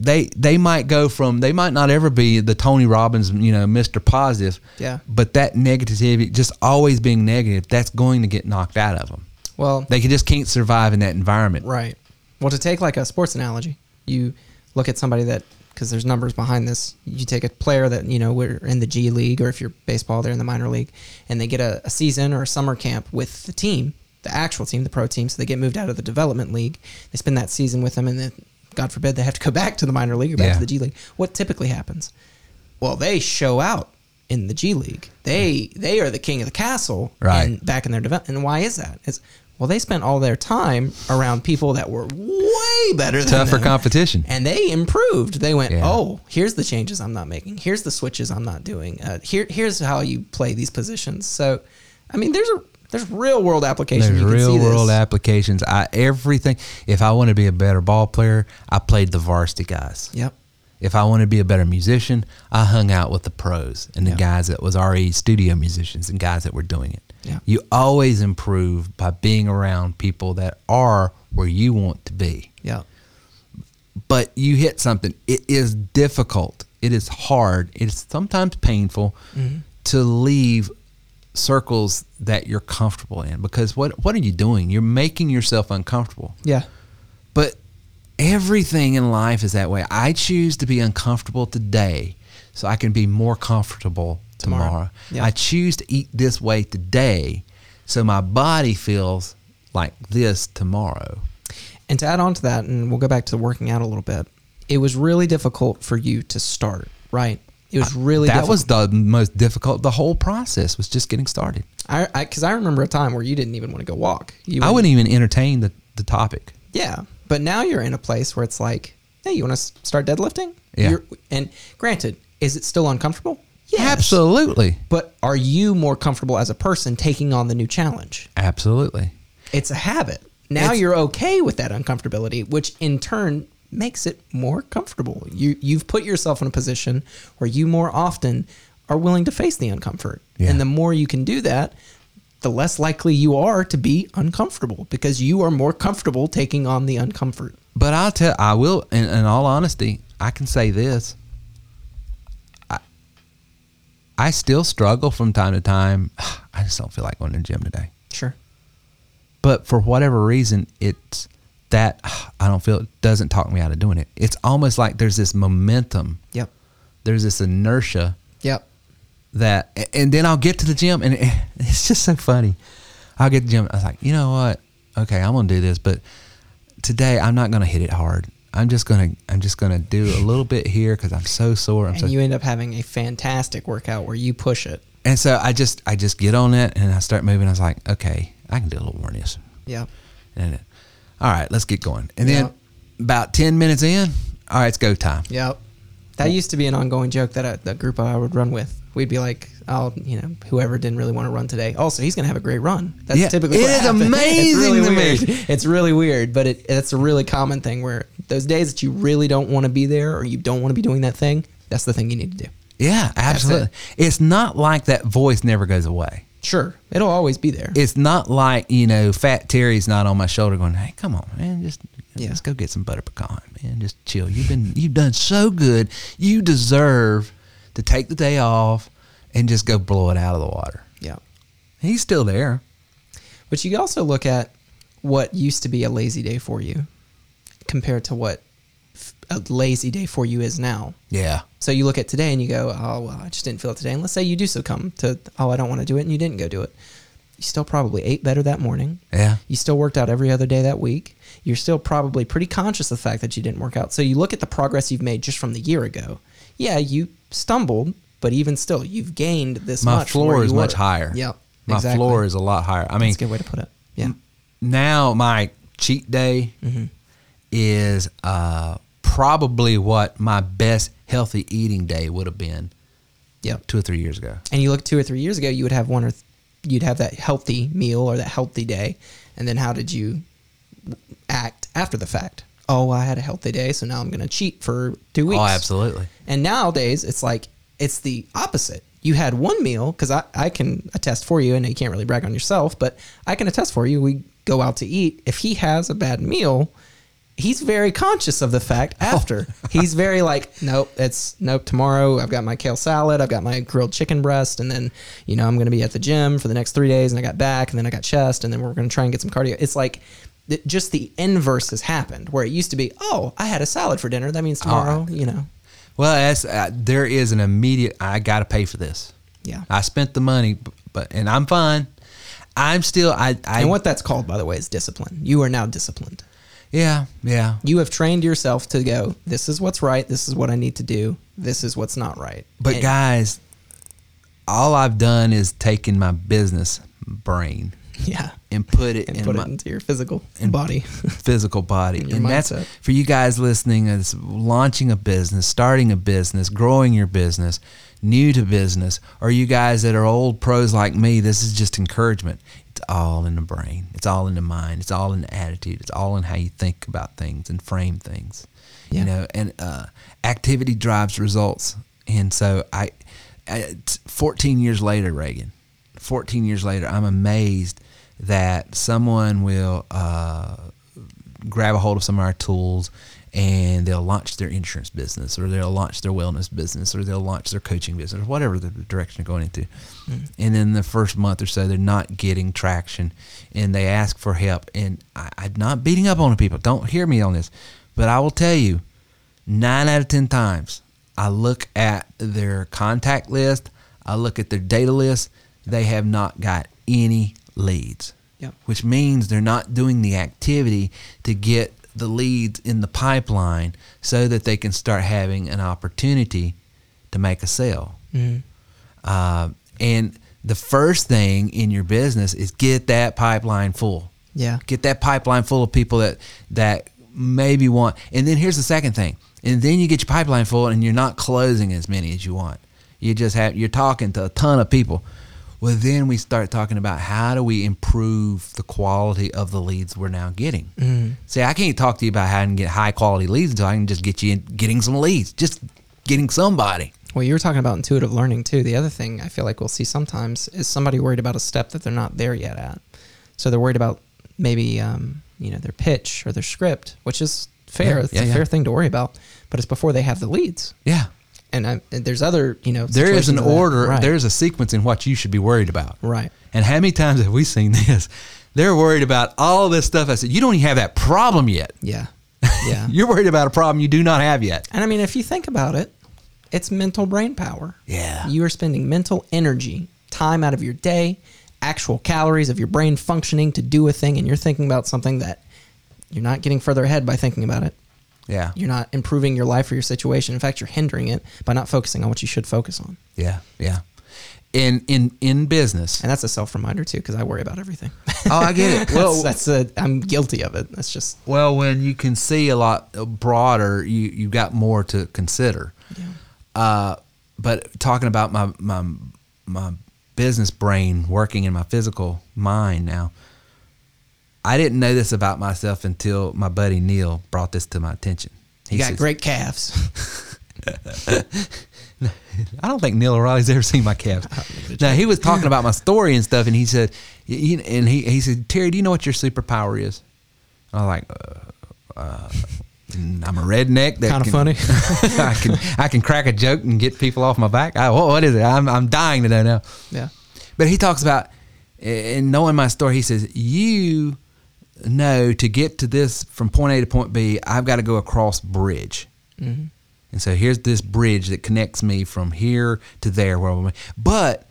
they they might go from they might not ever be the Tony Robbins, you know, Mr. Positive. Yeah. But that negativity, just always being negative, that's going to get knocked out of them. Well, They just can't survive in that environment. right. Well, to take like a sports analogy, you look at somebody that because there's numbers behind this. You take a player that you know we're in the G League, or if you're baseball, they're in the minor league, and they get a, a season or a summer camp with the team, the actual team, the pro team. So they get moved out of the development league. They spend that season with them, and then God forbid they have to go back to the minor league or back Yeah. to the G League. What typically happens? Well, they show out in the G League. They they are the king of the castle, Right. And back in their development. And why is that? It's well, they spent all their time around people that were way better than Tougher them, competition. and they improved. They went, Yeah. oh, here's the changes I'm not making. Here's the switches I'm not doing. Uh, here, here's how you play these positions. So, I mean, there's a there's real world applications. There's you can real see this. world applications. I everything. If I want to be a better ball player, I played the varsity guys. Yep. If I want to be a better musician, I hung out with the pros and the Yeah. guys that was already studio musicians and guys that were doing it. Yeah. You always improve by being around people that are where you want to be. Yep. But you hit something. It is difficult. It is hard. It is sometimes painful Mm-hmm. to leave circles that you're comfortable in because what what are you doing? You're making yourself uncomfortable. Yeah. But everything in life is that way. I choose to be uncomfortable today so I can be more comfortable Tomorrow. tomorrow. Yeah. I choose to eat this way today so my body feels like this tomorrow. And to add on to that, and we'll go back to working out a little bit. It was really difficult for you to start, right? It was really that difficult. was the most difficult. The whole process was just getting started. I because I, remember a time where you didn't even want to go walk. You I wouldn't even entertain the, the topic. Yeah, but now you're in a place where it's like, hey, you want to start deadlifting? Yeah. You're, and granted, is it still uncomfortable? Yes. Absolutely. But are you more comfortable as a person taking on the new challenge? Absolutely. It's a habit. Now It's- you're okay with that uncomfortability, which in turn makes it more comfortable. You you've put yourself in a position where you more often are willing to face the uncomfort. Yeah. And the more you can do that, the less likely you are to be uncomfortable because you are more comfortable taking on the uncomfort. But I'll tell, I will, in, in all honesty, I can say this. I, I still struggle from time to time. I just don't feel like going to the gym today. Sure. But for whatever reason, it's that I don't feel it doesn't talk me out of doing it. It's almost like there's this momentum, Yep. there's this inertia Yep. that, and then I'll get to the gym, and it's just so funny. I'll get to the gym. I was like, you know what? Okay, I'm gonna do this, but today I'm not gonna hit it hard. I'm just gonna, I'm just gonna do a little bit here because I'm so sore. I'm so, And you end up having a fantastic workout where you push it. and so I just, I just get on it and I start moving. I was like, okay, I can do a little more of this. Yep. And all right, let's get going. And then about ten minutes in, all right, it's go time. Yep. That used to be an ongoing joke that uh, I, the group I would run with. We'd be like, "Oh, you know, whoever didn't really want to run today. Also, he's gonna have a great run." That's Yeah, typically it what is happens. amazing it's really to me. weird. It's really weird, but it, it's a really common thing where those days that you really don't want to be there or you don't want to be doing that thing, that's the thing you need to do. Yeah, absolutely. It's not like that voice never goes away. Sure, it'll always be there. it's not like you know fat terry's not on my shoulder going hey come on man just Yeah. let's go get some butter pecan man just chill you've been you've done so good you deserve to take the day off and just go blow it out of the water yeah. he's still there But you also look at what used to be a lazy day for you compared to what a lazy day for you is now. yeah So you look at today and you go, oh, well, I just didn't feel it today. And let's say you do succumb to, oh, I don't want to do it, and you didn't go do it. You still probably ate better that morning. yeah You still worked out every other day that week. You're still probably pretty conscious of the fact that you didn't work out. So you look at the progress you've made just from the year ago. Yeah, you stumbled, but even still, you've gained this my much. where floor is you much higher Yep. my exactly. floor is a lot higher i mean That's a good way to put it. Yeah. now my cheat day Mm-hmm. is uh, probably what my best healthy eating day would have been Yeah, two or three years ago and you look two or three years ago, you would have one or th- you'd have that healthy meal or that healthy day, and then how did you act after the fact? Oh, I had a healthy day, so now I'm going to cheat for two weeks. oh absolutely And nowadays, it's like it's the opposite. You had one meal because I, I can attest for you, and you can't really brag on yourself, but I can attest for you. We go out to eat. If he has a bad meal, he's very conscious of the fact after. He's very like, nope, it's nope. Tomorrow I've got my kale salad, I've got my grilled chicken breast, and then you know I'm going to be at the gym for the next three days, and I got back, and then I got chest, and then we're going to try and get some cardio. It's like. it- Just the inverse has happened, where it used to be, oh, I had a salad for dinner. That means tomorrow, you know. Well, that's, uh, there is an immediate. I got to pay for this. Yeah. I spent the money, but and I'm fine. I'm still. I. I and what that's called, by the way, is discipline. You are now disciplined. Yeah. Yeah. You have trained yourself to go, this is what's right, this is what I need to do, this is what's not right. But And- guys, all I've done is taken my business brain yeah, and put it and in put my it into your physical body. physical body. your And that's for you guys listening uh, is launching a business, starting a business, growing your business, new to business, or you guys that are old pros like me, this is just encouragement. It's all in the brain. It's all in the mind. It's all in the attitude. It's all in how you think about things and frame things. Yeah. You know, and uh, activity drives results. And so I, I it's 14 years later, Reagan, 14 years later, I'm amazed that someone will uh, grab a hold of some of our tools and they'll launch their insurance business or they'll launch their wellness business or they'll launch their coaching business or whatever the direction they're going into. Mm-hmm. And then the first month or so, they're not getting traction and they ask for help. And I, I'm not beating up on the people. Don't hear me on this. But I will tell you, nine out of 10 times, I look at their contact list, I look at their data list, they have not got any leads Yep. which means they're not doing the activity to get the leads in the pipeline so that they can start having an opportunity to make a sale. Mhm. Uh, and the first thing in your business is get that pipeline full. Yeah. Get that pipeline full of people that that maybe want. And then here's the second thing. And then you get your pipeline full, and you're not closing as many as you want. You just have you're talking to a ton of people. Well, then we start talking about how do we improve the quality of the leads we're now getting. Mm-hmm. See, I can't talk to you about how to get high quality leads until I can just get you in, getting some leads, just getting somebody. Well, you were talking about intuitive learning too. The other thing I feel like we'll see sometimes is somebody worried about a step that they're not there yet at. So they're worried about maybe um, you know their pitch or their script, which is fair. Yeah, it's yeah, a yeah. fair thing to worry about, but it's before they have the leads. Yeah. And, I, and there's other you know There is an situations of that. order, Right. there's a sequence in what you should be worried about. right. And how many times have we seen this? They're worried about all this stuff. I said, you don't even have that problem yet. Yeah. Yeah. You're worried about a problem you do not have yet. and I mean, if you think about it, it's mental brain power. Yeah. You are spending mental energy, time out of your day, actual calories of your brain functioning to do a thing, and you're thinking about something that you're not getting further ahead by thinking about it. Yeah. You're not improving your life or your situation. In fact, you're hindering it by not focusing on what you should focus on. Yeah. Yeah. In in in business. And that's a self reminder too, because I worry about everything. Oh, I get it. well, that's, that's a, I'm guilty of it. That's just well, when you can see a lot broader, you you got more to consider. Yeah. Uh, but talking about my my my business brain working in my physical mind now, I didn't know this about myself until my buddy Neil brought this to my attention. He you got says- great calves. I don't think Neil O'Reilly's ever seen my calves. Now he was talking about my story and stuff, and he said, and he he said, Terry, do you know what your superpower is? I was like, uh, uh, I'm a redneck. That Kinda funny. I can I can crack a joke and get people off my back. I, what, what is it? I'm I'm dying to know now. yeah. But he talks about, and knowing my story, he says, you know to get to this from point A to point B, I've got to go across bridge. Mhm. And so here's this bridge that connects me from here to there. But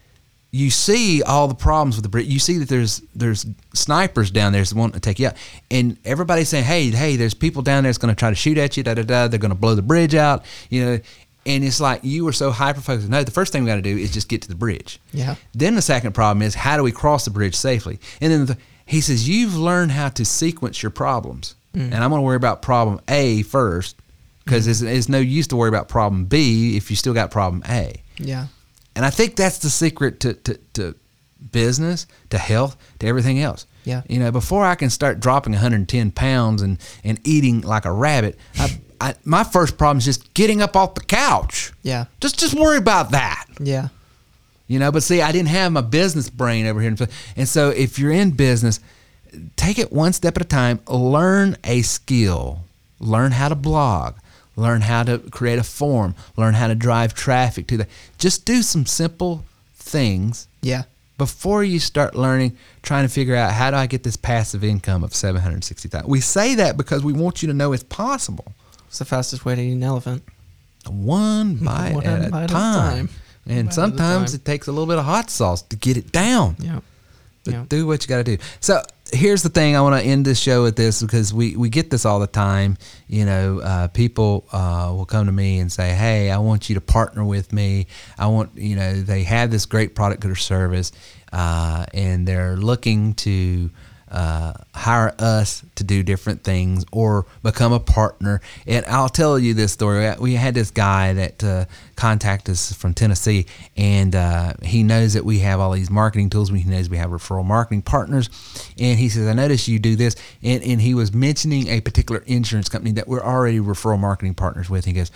you see all the problems with the bridge. You see that there's there's snipers down there that want to take you out, and everybody's saying, "Hey, hey, there's people down there that's going to try to shoot at you. Da da da. They're going to blow the bridge out." You know, and it's like you were so hyper focused. No, the first thing we got to do is just get to the bridge. Yeah. Then the second problem is how do we cross the bridge safely? And then the, he says you've learned how to sequence your problems, and I'm going to worry about problem A first because it's, it's no use to worry about problem B if you still got problem A. Yeah. And I think that's the secret to, to, to business, to health, to everything else. Yeah. You know, before I can start dropping 110 pounds and, and eating like a rabbit, I, I, my first problem is just getting up off the couch. Yeah. Just just worry about that. Yeah. You know, but see, I didn't have my business brain over here. And so if you're in business, take it one step at a time, learn a skill, learn how to blog, learn how to create a form, learn how to drive traffic to that. just do some simple things Yeah. before you start learning trying to figure out how do I get this passive income of 760,000. We say that because we want you to know it's possible. It's the fastest way to eat an elephant. one bite, One at, bite a at a time. And sometimes it takes a little bit of hot sauce to get it down. Yeah. But Yeah. do what you got to do. So here's the thing. I want to end this show with this because we, we get this all the time. You know, uh, people uh, will come to me and say, "Hey, I want you to partner with me. I want you know they have this great product or service, uh, and they're looking to." Uh, hire us to do different things or become a partner. And I'll tell you this story. We had this guy that uh, contacted us from Tennessee, and uh, he knows that we have all these marketing tools. He knows we have referral marketing partners, and he says, "I noticed you do this." And, and he was mentioning a particular insurance company that we're already referral marketing partners with. He goes,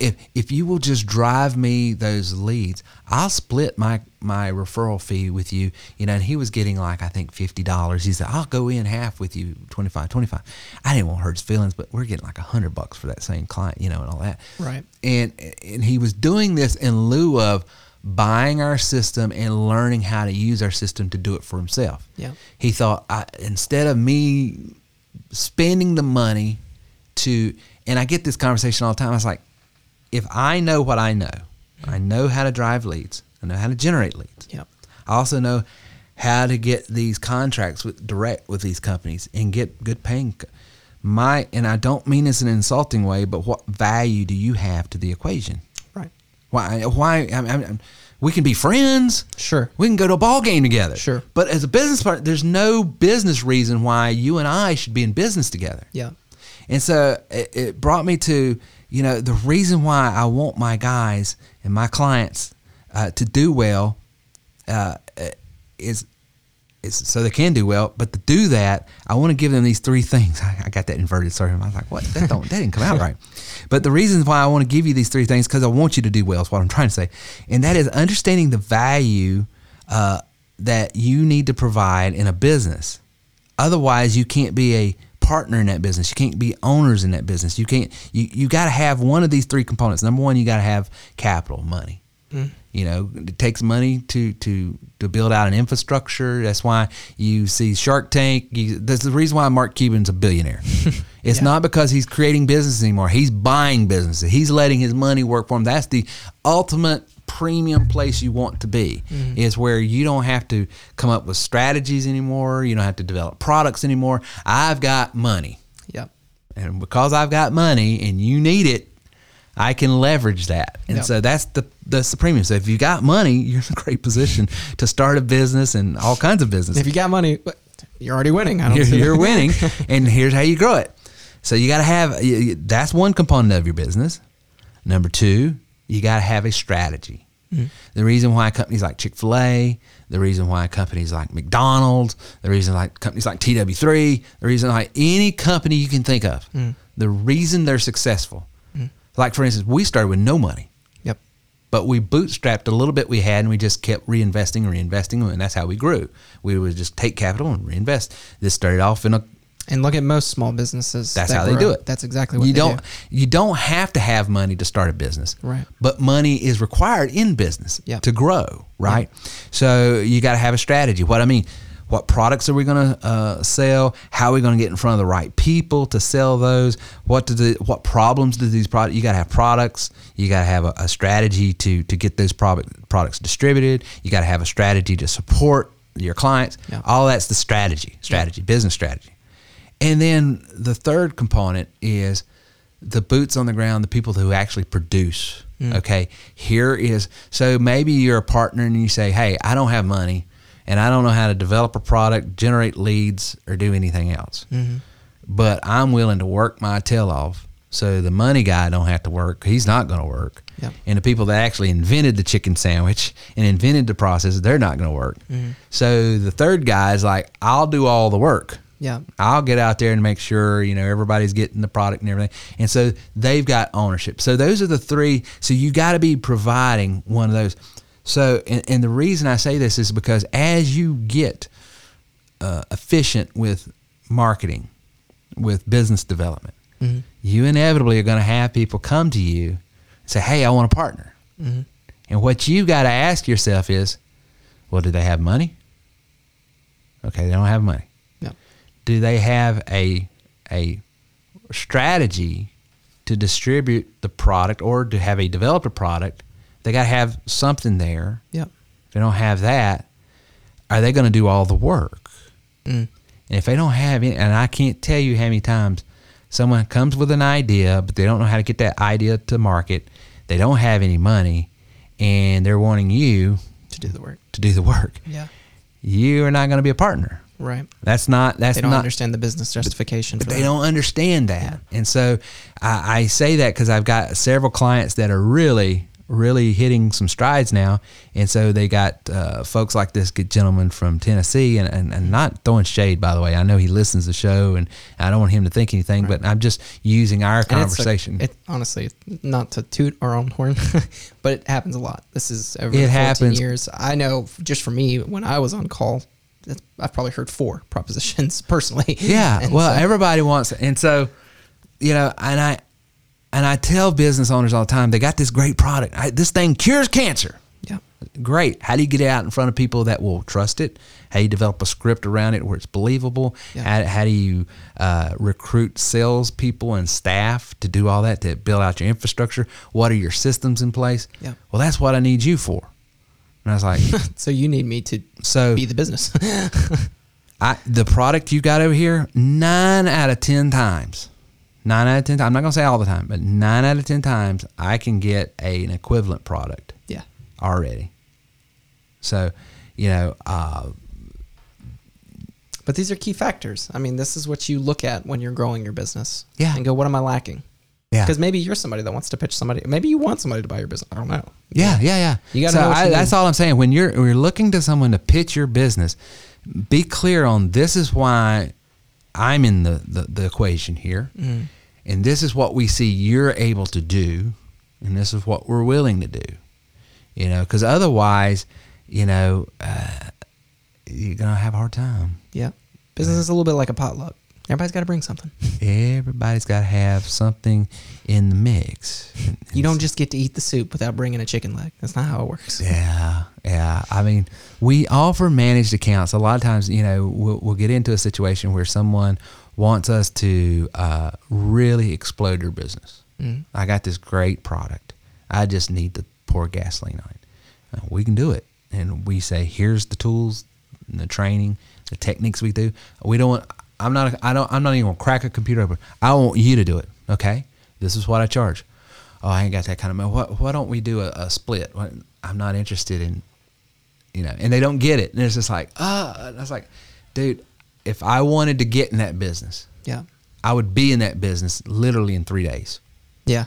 if if you will just drive me those leads, I'll split my my referral fee with you. You know, and he was getting like I think fifty dollars. He said, I'll go in half with you, 25, 25. I didn't want to hurt his feelings, but we're getting like a hundred bucks for that same client, you know, and all that. Right. And and he was doing this in lieu of buying our system and learning how to use our system to do it for himself. Yeah. He thought I, instead of me spending the money to and I get this conversation all the time. I was like, if I know what I know, I know how to drive leads, I know how to generate leads. Yep. I also know how to get these contracts with direct with these companies and get good paying. My and I don't mean this in an insulting way, but what value do you have to the equation? Right. Why? Why? I mean, I'm- we can be friends. Sure. We can go to a ball game together. Sure. But as a business partner, there's no business reason why you and I should be in business together. Yeah. And so it, it brought me to, you know, the reason why I want my guys and my clients uh, to do well uh, is is so they can do well. But to do that, I want to give them these three things. I, I got that inverted. Sorry, I was like, what? That don't that didn't come out right. But the reasons why I want to give you these three things because I want you to do well is what I'm trying to say, and that is understanding the value uh, that you need to provide in a business. Otherwise, you can't be a partner in that business. You can't be owners in that business. You can't. You you got to have one of these three components. Number one, you got to have capital, money. Mm. You know, it takes money to to to build out an infrastructure. That's why you see Shark Tank. You, that's the reason why Mark Cuban's a billionaire. it's Yeah. not because he's creating business anymore. He's buying businesses. He's letting his money work for him. That's the ultimate premium place you want to be. Mm-hmm. Is where you don't have to come up with strategies anymore. You don't have to develop products anymore. I've got money. Yep. And because I've got money and you need it, I can leverage that. And Yep. so that's the that's the premium. So if you got money, you're in a great position to start a business and all kinds of business. If you got money, you're already winning. I don't You're, you're winning, and here's how you grow it. So you got to have that's one component of your business. Number two, you got to have a strategy. Mm. The reason why companies like Chick Fil A, the reason why companies like McDonald's, the reason like companies like TW3, the reason like any company you can think of, mm. the reason they're successful. Mm. Like for instance, we started with no money Yep. but we bootstrapped a little bit we had and we just kept reinvesting and reinvesting and that's how we grew we would just take capital and reinvest this started off in a And look at most small businesses. that's that how they grow. do it That's exactly what you they don't do. you don't have to have money to start a business Right. but money is required in business Yeah. to grow right so you got to have a strategy what i mean what products are we going to uh, sell how are we going to get in front of the right people to sell those what do the what problems do these products you got to have products you got to have a, a strategy to to get those product, products distributed you got to have a strategy to support your clients Yeah. all that's the strategy strategy business strategy and then the third component is the boots on the ground, the people who actually produce. Mm. Okay, here is so maybe you're a partner and you say, "Hey, I don't have money, and I don't know how to develop a product, generate leads, or do anything else, mm-hmm. but I'm willing to work my tail off." So the money guy don't have to work. He's not going to work. Yep. And the people that actually invented the chicken sandwich and invented the process, they're not going to work. Mm-hmm. So the third guy is like, I'll do all the work. Yeah. I'll get out there and make sure you know everybody's getting the product and everything. And so they've got ownership. So those are the three. So you got to be providing one of those. So and, and the reason I say this is because as you get uh, efficient with marketing, with business development, you inevitably are going to have people come to you and say, "Hey, I want a partner." And what you got to ask yourself is, "Well, do they have money?" Okay, they don't have money. Do they have a a strategy to distribute the product or to have a developed a product, they got to have something there. Yep. If they don't have that, are they going to do all the work? Mm. And if they don't have it, and I can't tell you how many times someone comes with an idea, but they don't know how to get that idea to market, they don't have any money, and they're wanting you To do the work. to do the work. Yeah. You are not going to be a partner. Right. That's not. That's They don't not. understand the business justification for But they that. don't understand that, and so I, I say that because I've got several clients that are really, really hitting some strides now, and so they got uh, folks like this good gentleman from Tennessee, and, and, and not throwing shade, by the way. I know he listens to the show, and I don't want him to think anything, but I'm just using our And it's a- conversation. it honestly, not to toot our own horn, but it happens a lot. This is over It 14 happens. years. I know just for me, when I was on call, I've probably heard four propositions personally. Yeah. And well, so- everybody wants it. And so, you know, and I and I tell business owners all the time, they got this great product. I, this thing cures cancer. yeah, Great. How do you get it out in front of people that will trust it? How do you develop a script around it where it's believable? Yeah. How, how do you uh, recruit salespeople and staff to do all that to build out your infrastructure? What are your systems in place? Yeah. Well, that's what I need you for. And I was like, so you need me to so be the business. I, the product you got over here, nine out of 10 times, nine out of 10 times, I'm not going to say all the time, but nine out of 10 times, I can get a, an equivalent product yeah, already. So, you know, uh, but these are key factors. I mean, this is what you look at when you're growing your business. Yeah. and go, what am I lacking? Yeah. Because maybe you're somebody that wants to pitch somebody. Maybe you want somebody to buy your business. I don't know. Yeah, yeah, yeah. You gotta so know I, that's all I'm saying. When you're when you're looking to someone to pitch your business, be clear on this is why I'm in the the, the equation here, Mm-hmm. and this is what we see you're able to do, and this is what we're willing to do. You know, because otherwise, you know, uh, you're gonna have a hard time. Yeah, business is a little bit like a potluck. Everybody's got to bring something. Everybody's got to have something in the mix. And- You don't just get to eat the soup without bringing a chicken leg. That's not how it works. Yeah, yeah. I mean, we offer managed accounts. A lot of times, you know, we'll, we'll get into a situation where someone wants us to uh, really explode their business. Mm. I got this great product. I just need to pour gasoline on it. Uh, we can do it, and we say, here's the tools, and the training, the techniques we do. We don't. I'm not. I don't. I'm not even gonna crack a computer open. I want you to do it. Okay. This is what I charge. Oh, I ain't got that kind of money. What, why don't we do a, a split? I'm not interested in, you know, and they don't get it. And it's just like, ah, and I was like, dude, if I wanted to get in that business, Yeah. I would be in that business literally in three days. Yeah.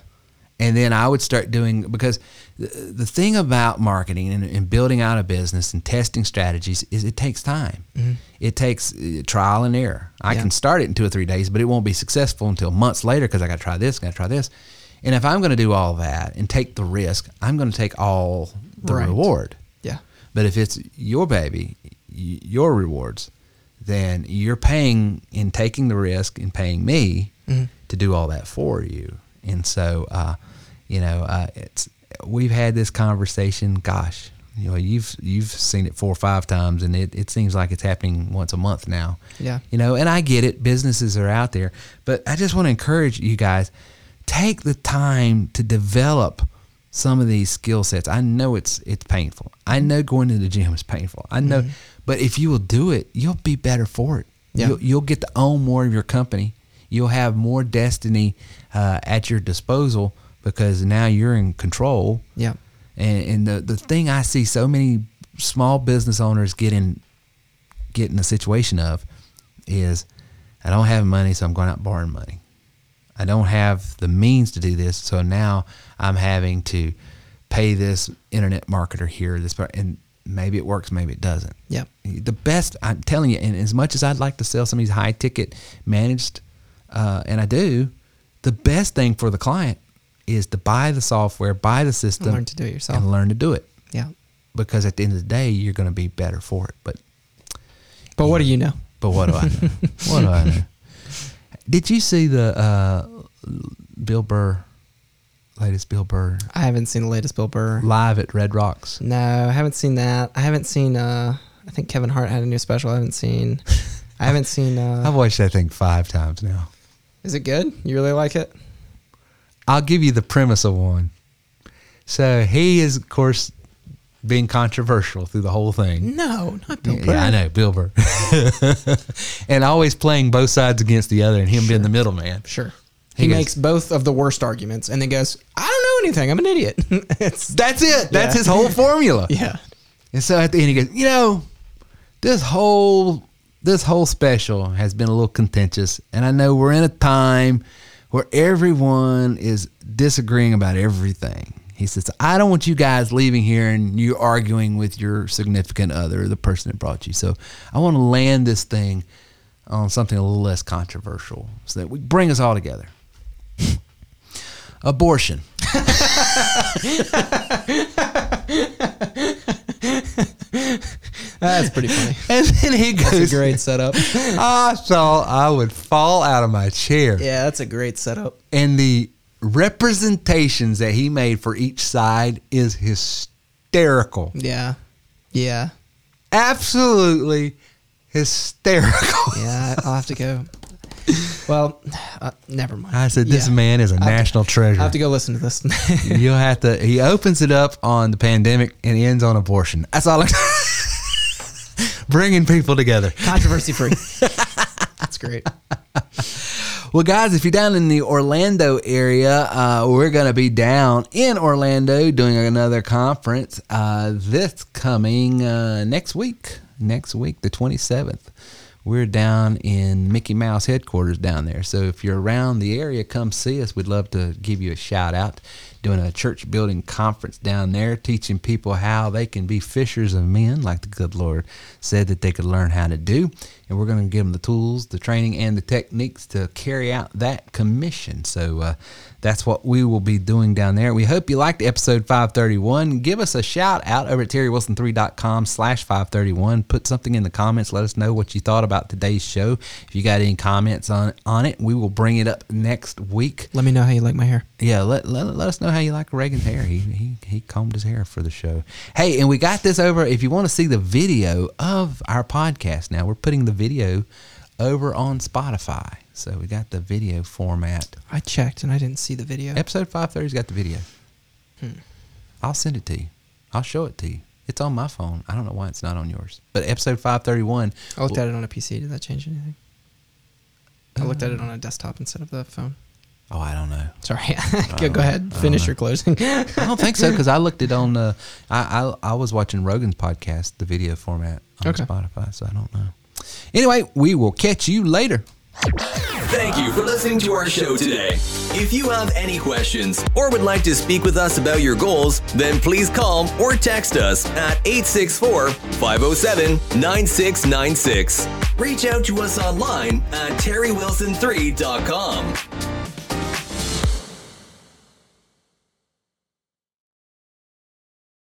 And then I would start doing, because the, the thing about marketing and, and building out a business and testing strategies is it takes time. It takes uh, trial and error. I Yeah. can start it in two or three days, but it won't be successful until months later because I got to try this, got to try this. And if I'm going to do all that and take the risk, I'm going to take all the Right. reward. Yeah. But if it's your baby, y- your rewards, then you're paying in taking the risk and paying me Mm-hmm. to do all that for you. And so, uh, you know, uh, it's we've had this conversation. Gosh, you know, you've you've seen it four or five times, and it, it seems like it's happening once a month now. Yeah. You know, and I get it. Businesses are out there, but I just want to encourage you guys take the time to develop some of these skill sets. I know it's it's painful. I know going to the gym is painful. I know, but if you will do it, you'll be better for it. Yeah. You'll, you'll get to own more of your company. You'll have more destiny uh, at your disposal because now you're in control. Yeah. And, and the, the thing I see so many small business owners get in, get in the situation of is I don't have money, so I'm going out borrowing money. I don't have the means to do this, so now I'm having to pay this internet marketer here. This and maybe it works, maybe it doesn't. Yeah. The best, I'm telling you, and as much as I'd like to sell some of these high ticket managed, uh, and I do, the best thing for the client is to buy the software, buy the system, learn to do it yourself. and learn to do it. Yeah. Because at the end of the day, you're going to be better for it. But But what do you know? but what do I know? what do I know? Did you see the uh, Bill Burr, latest Bill Burr I haven't seen the latest Bill Burr. live at Red Rocks? No, I haven't seen that. I haven't seen. uh I think Kevin Hart had a new special. I haven't seen. I haven't seen. I've uh watched that thing five times now. Is it good? You really like it? I'll give you the premise of one. So he is, of course, being controversial through the whole thing. No, not Bill Burr. Yeah, I know, Bill Burr. and always playing both sides against the other and him being the middleman. Sure. He He, goes- makes both of the worst arguments and then goes, I don't know anything. I'm an idiot. That's it. That's Yeah. his whole formula. yeah. And so at the end he goes, you know, this whole this whole special has been a little contentious, and I know we're in a time where everyone is disagreeing about everything. He says, I don't want you guys leaving here and you arguing with your significant other, the person that brought you. So I want to land this thing on something a little less controversial so that we bring us all together. Abortion. That's pretty funny. And then he goes, That's a great setup. I thought I would fall out of my chair. Yeah, that's a great setup. And the representations that he made for each side is hysterical. Yeah. Yeah. Absolutely hysterical. Yeah, I'll have to go. Well, uh, never mind. I said, this Yeah. man is a I'll have to- national treasure. I have to go listen to this. You'll have to. He opens it up on the pandemic and ends on abortion. That's all. I, bringing people together. Controversy free. That's great. Well, guys, if you're down in the Orlando area, uh, we're going to be down in Orlando doing another conference uh, this coming uh, next week. Next week, the 27th. We're down in Mickey Mouse headquarters down there. So if you're around the area, come see us. We'd love to give you a shout out. Doing a church building conference down there, teaching people how they can be fishers of men, like the good Lord said that they could learn how to do. And we're going to give them the tools, the training, and the techniques to carry out that commission. So uh, that's what we will be doing down there. We hope you liked episode 531. Give us a shout out over at terrywilson3.com slash 531. Put something in the comments. Let us know what you thought about today's show. If you got any comments on, on it, we will bring it up next week. Let me know how you like my hair. Yeah, let, let, let us know how you like Reagan's hair. He, he he combed his hair for the show. Hey, and we got this over. If you want to see the video of our podcast now, we're putting the video over on Spotify. So we got the video format. I checked and I didn't see the video. Episode 530's got the video. I'll send it to you. I'll show it to you. It's on my phone. I don't know why it's not on yours. But episode 531. I looked at it on a PC. Did that change anything? I looked at it on a desktop instead of the phone. Oh, I don't know. Sorry. go, go ahead. Finish your closing. I don't think so because I looked it on. Uh, I, I I was watching Rogan's podcast, the video format on Okay. Spotify, so I don't know. Anyway, we will catch you later. Thank you for listening to our show today. If you have any questions or would like to speak with us about your goals, then please call or text us at 864 507 9696. Reach out to us online at terrywilson3.com.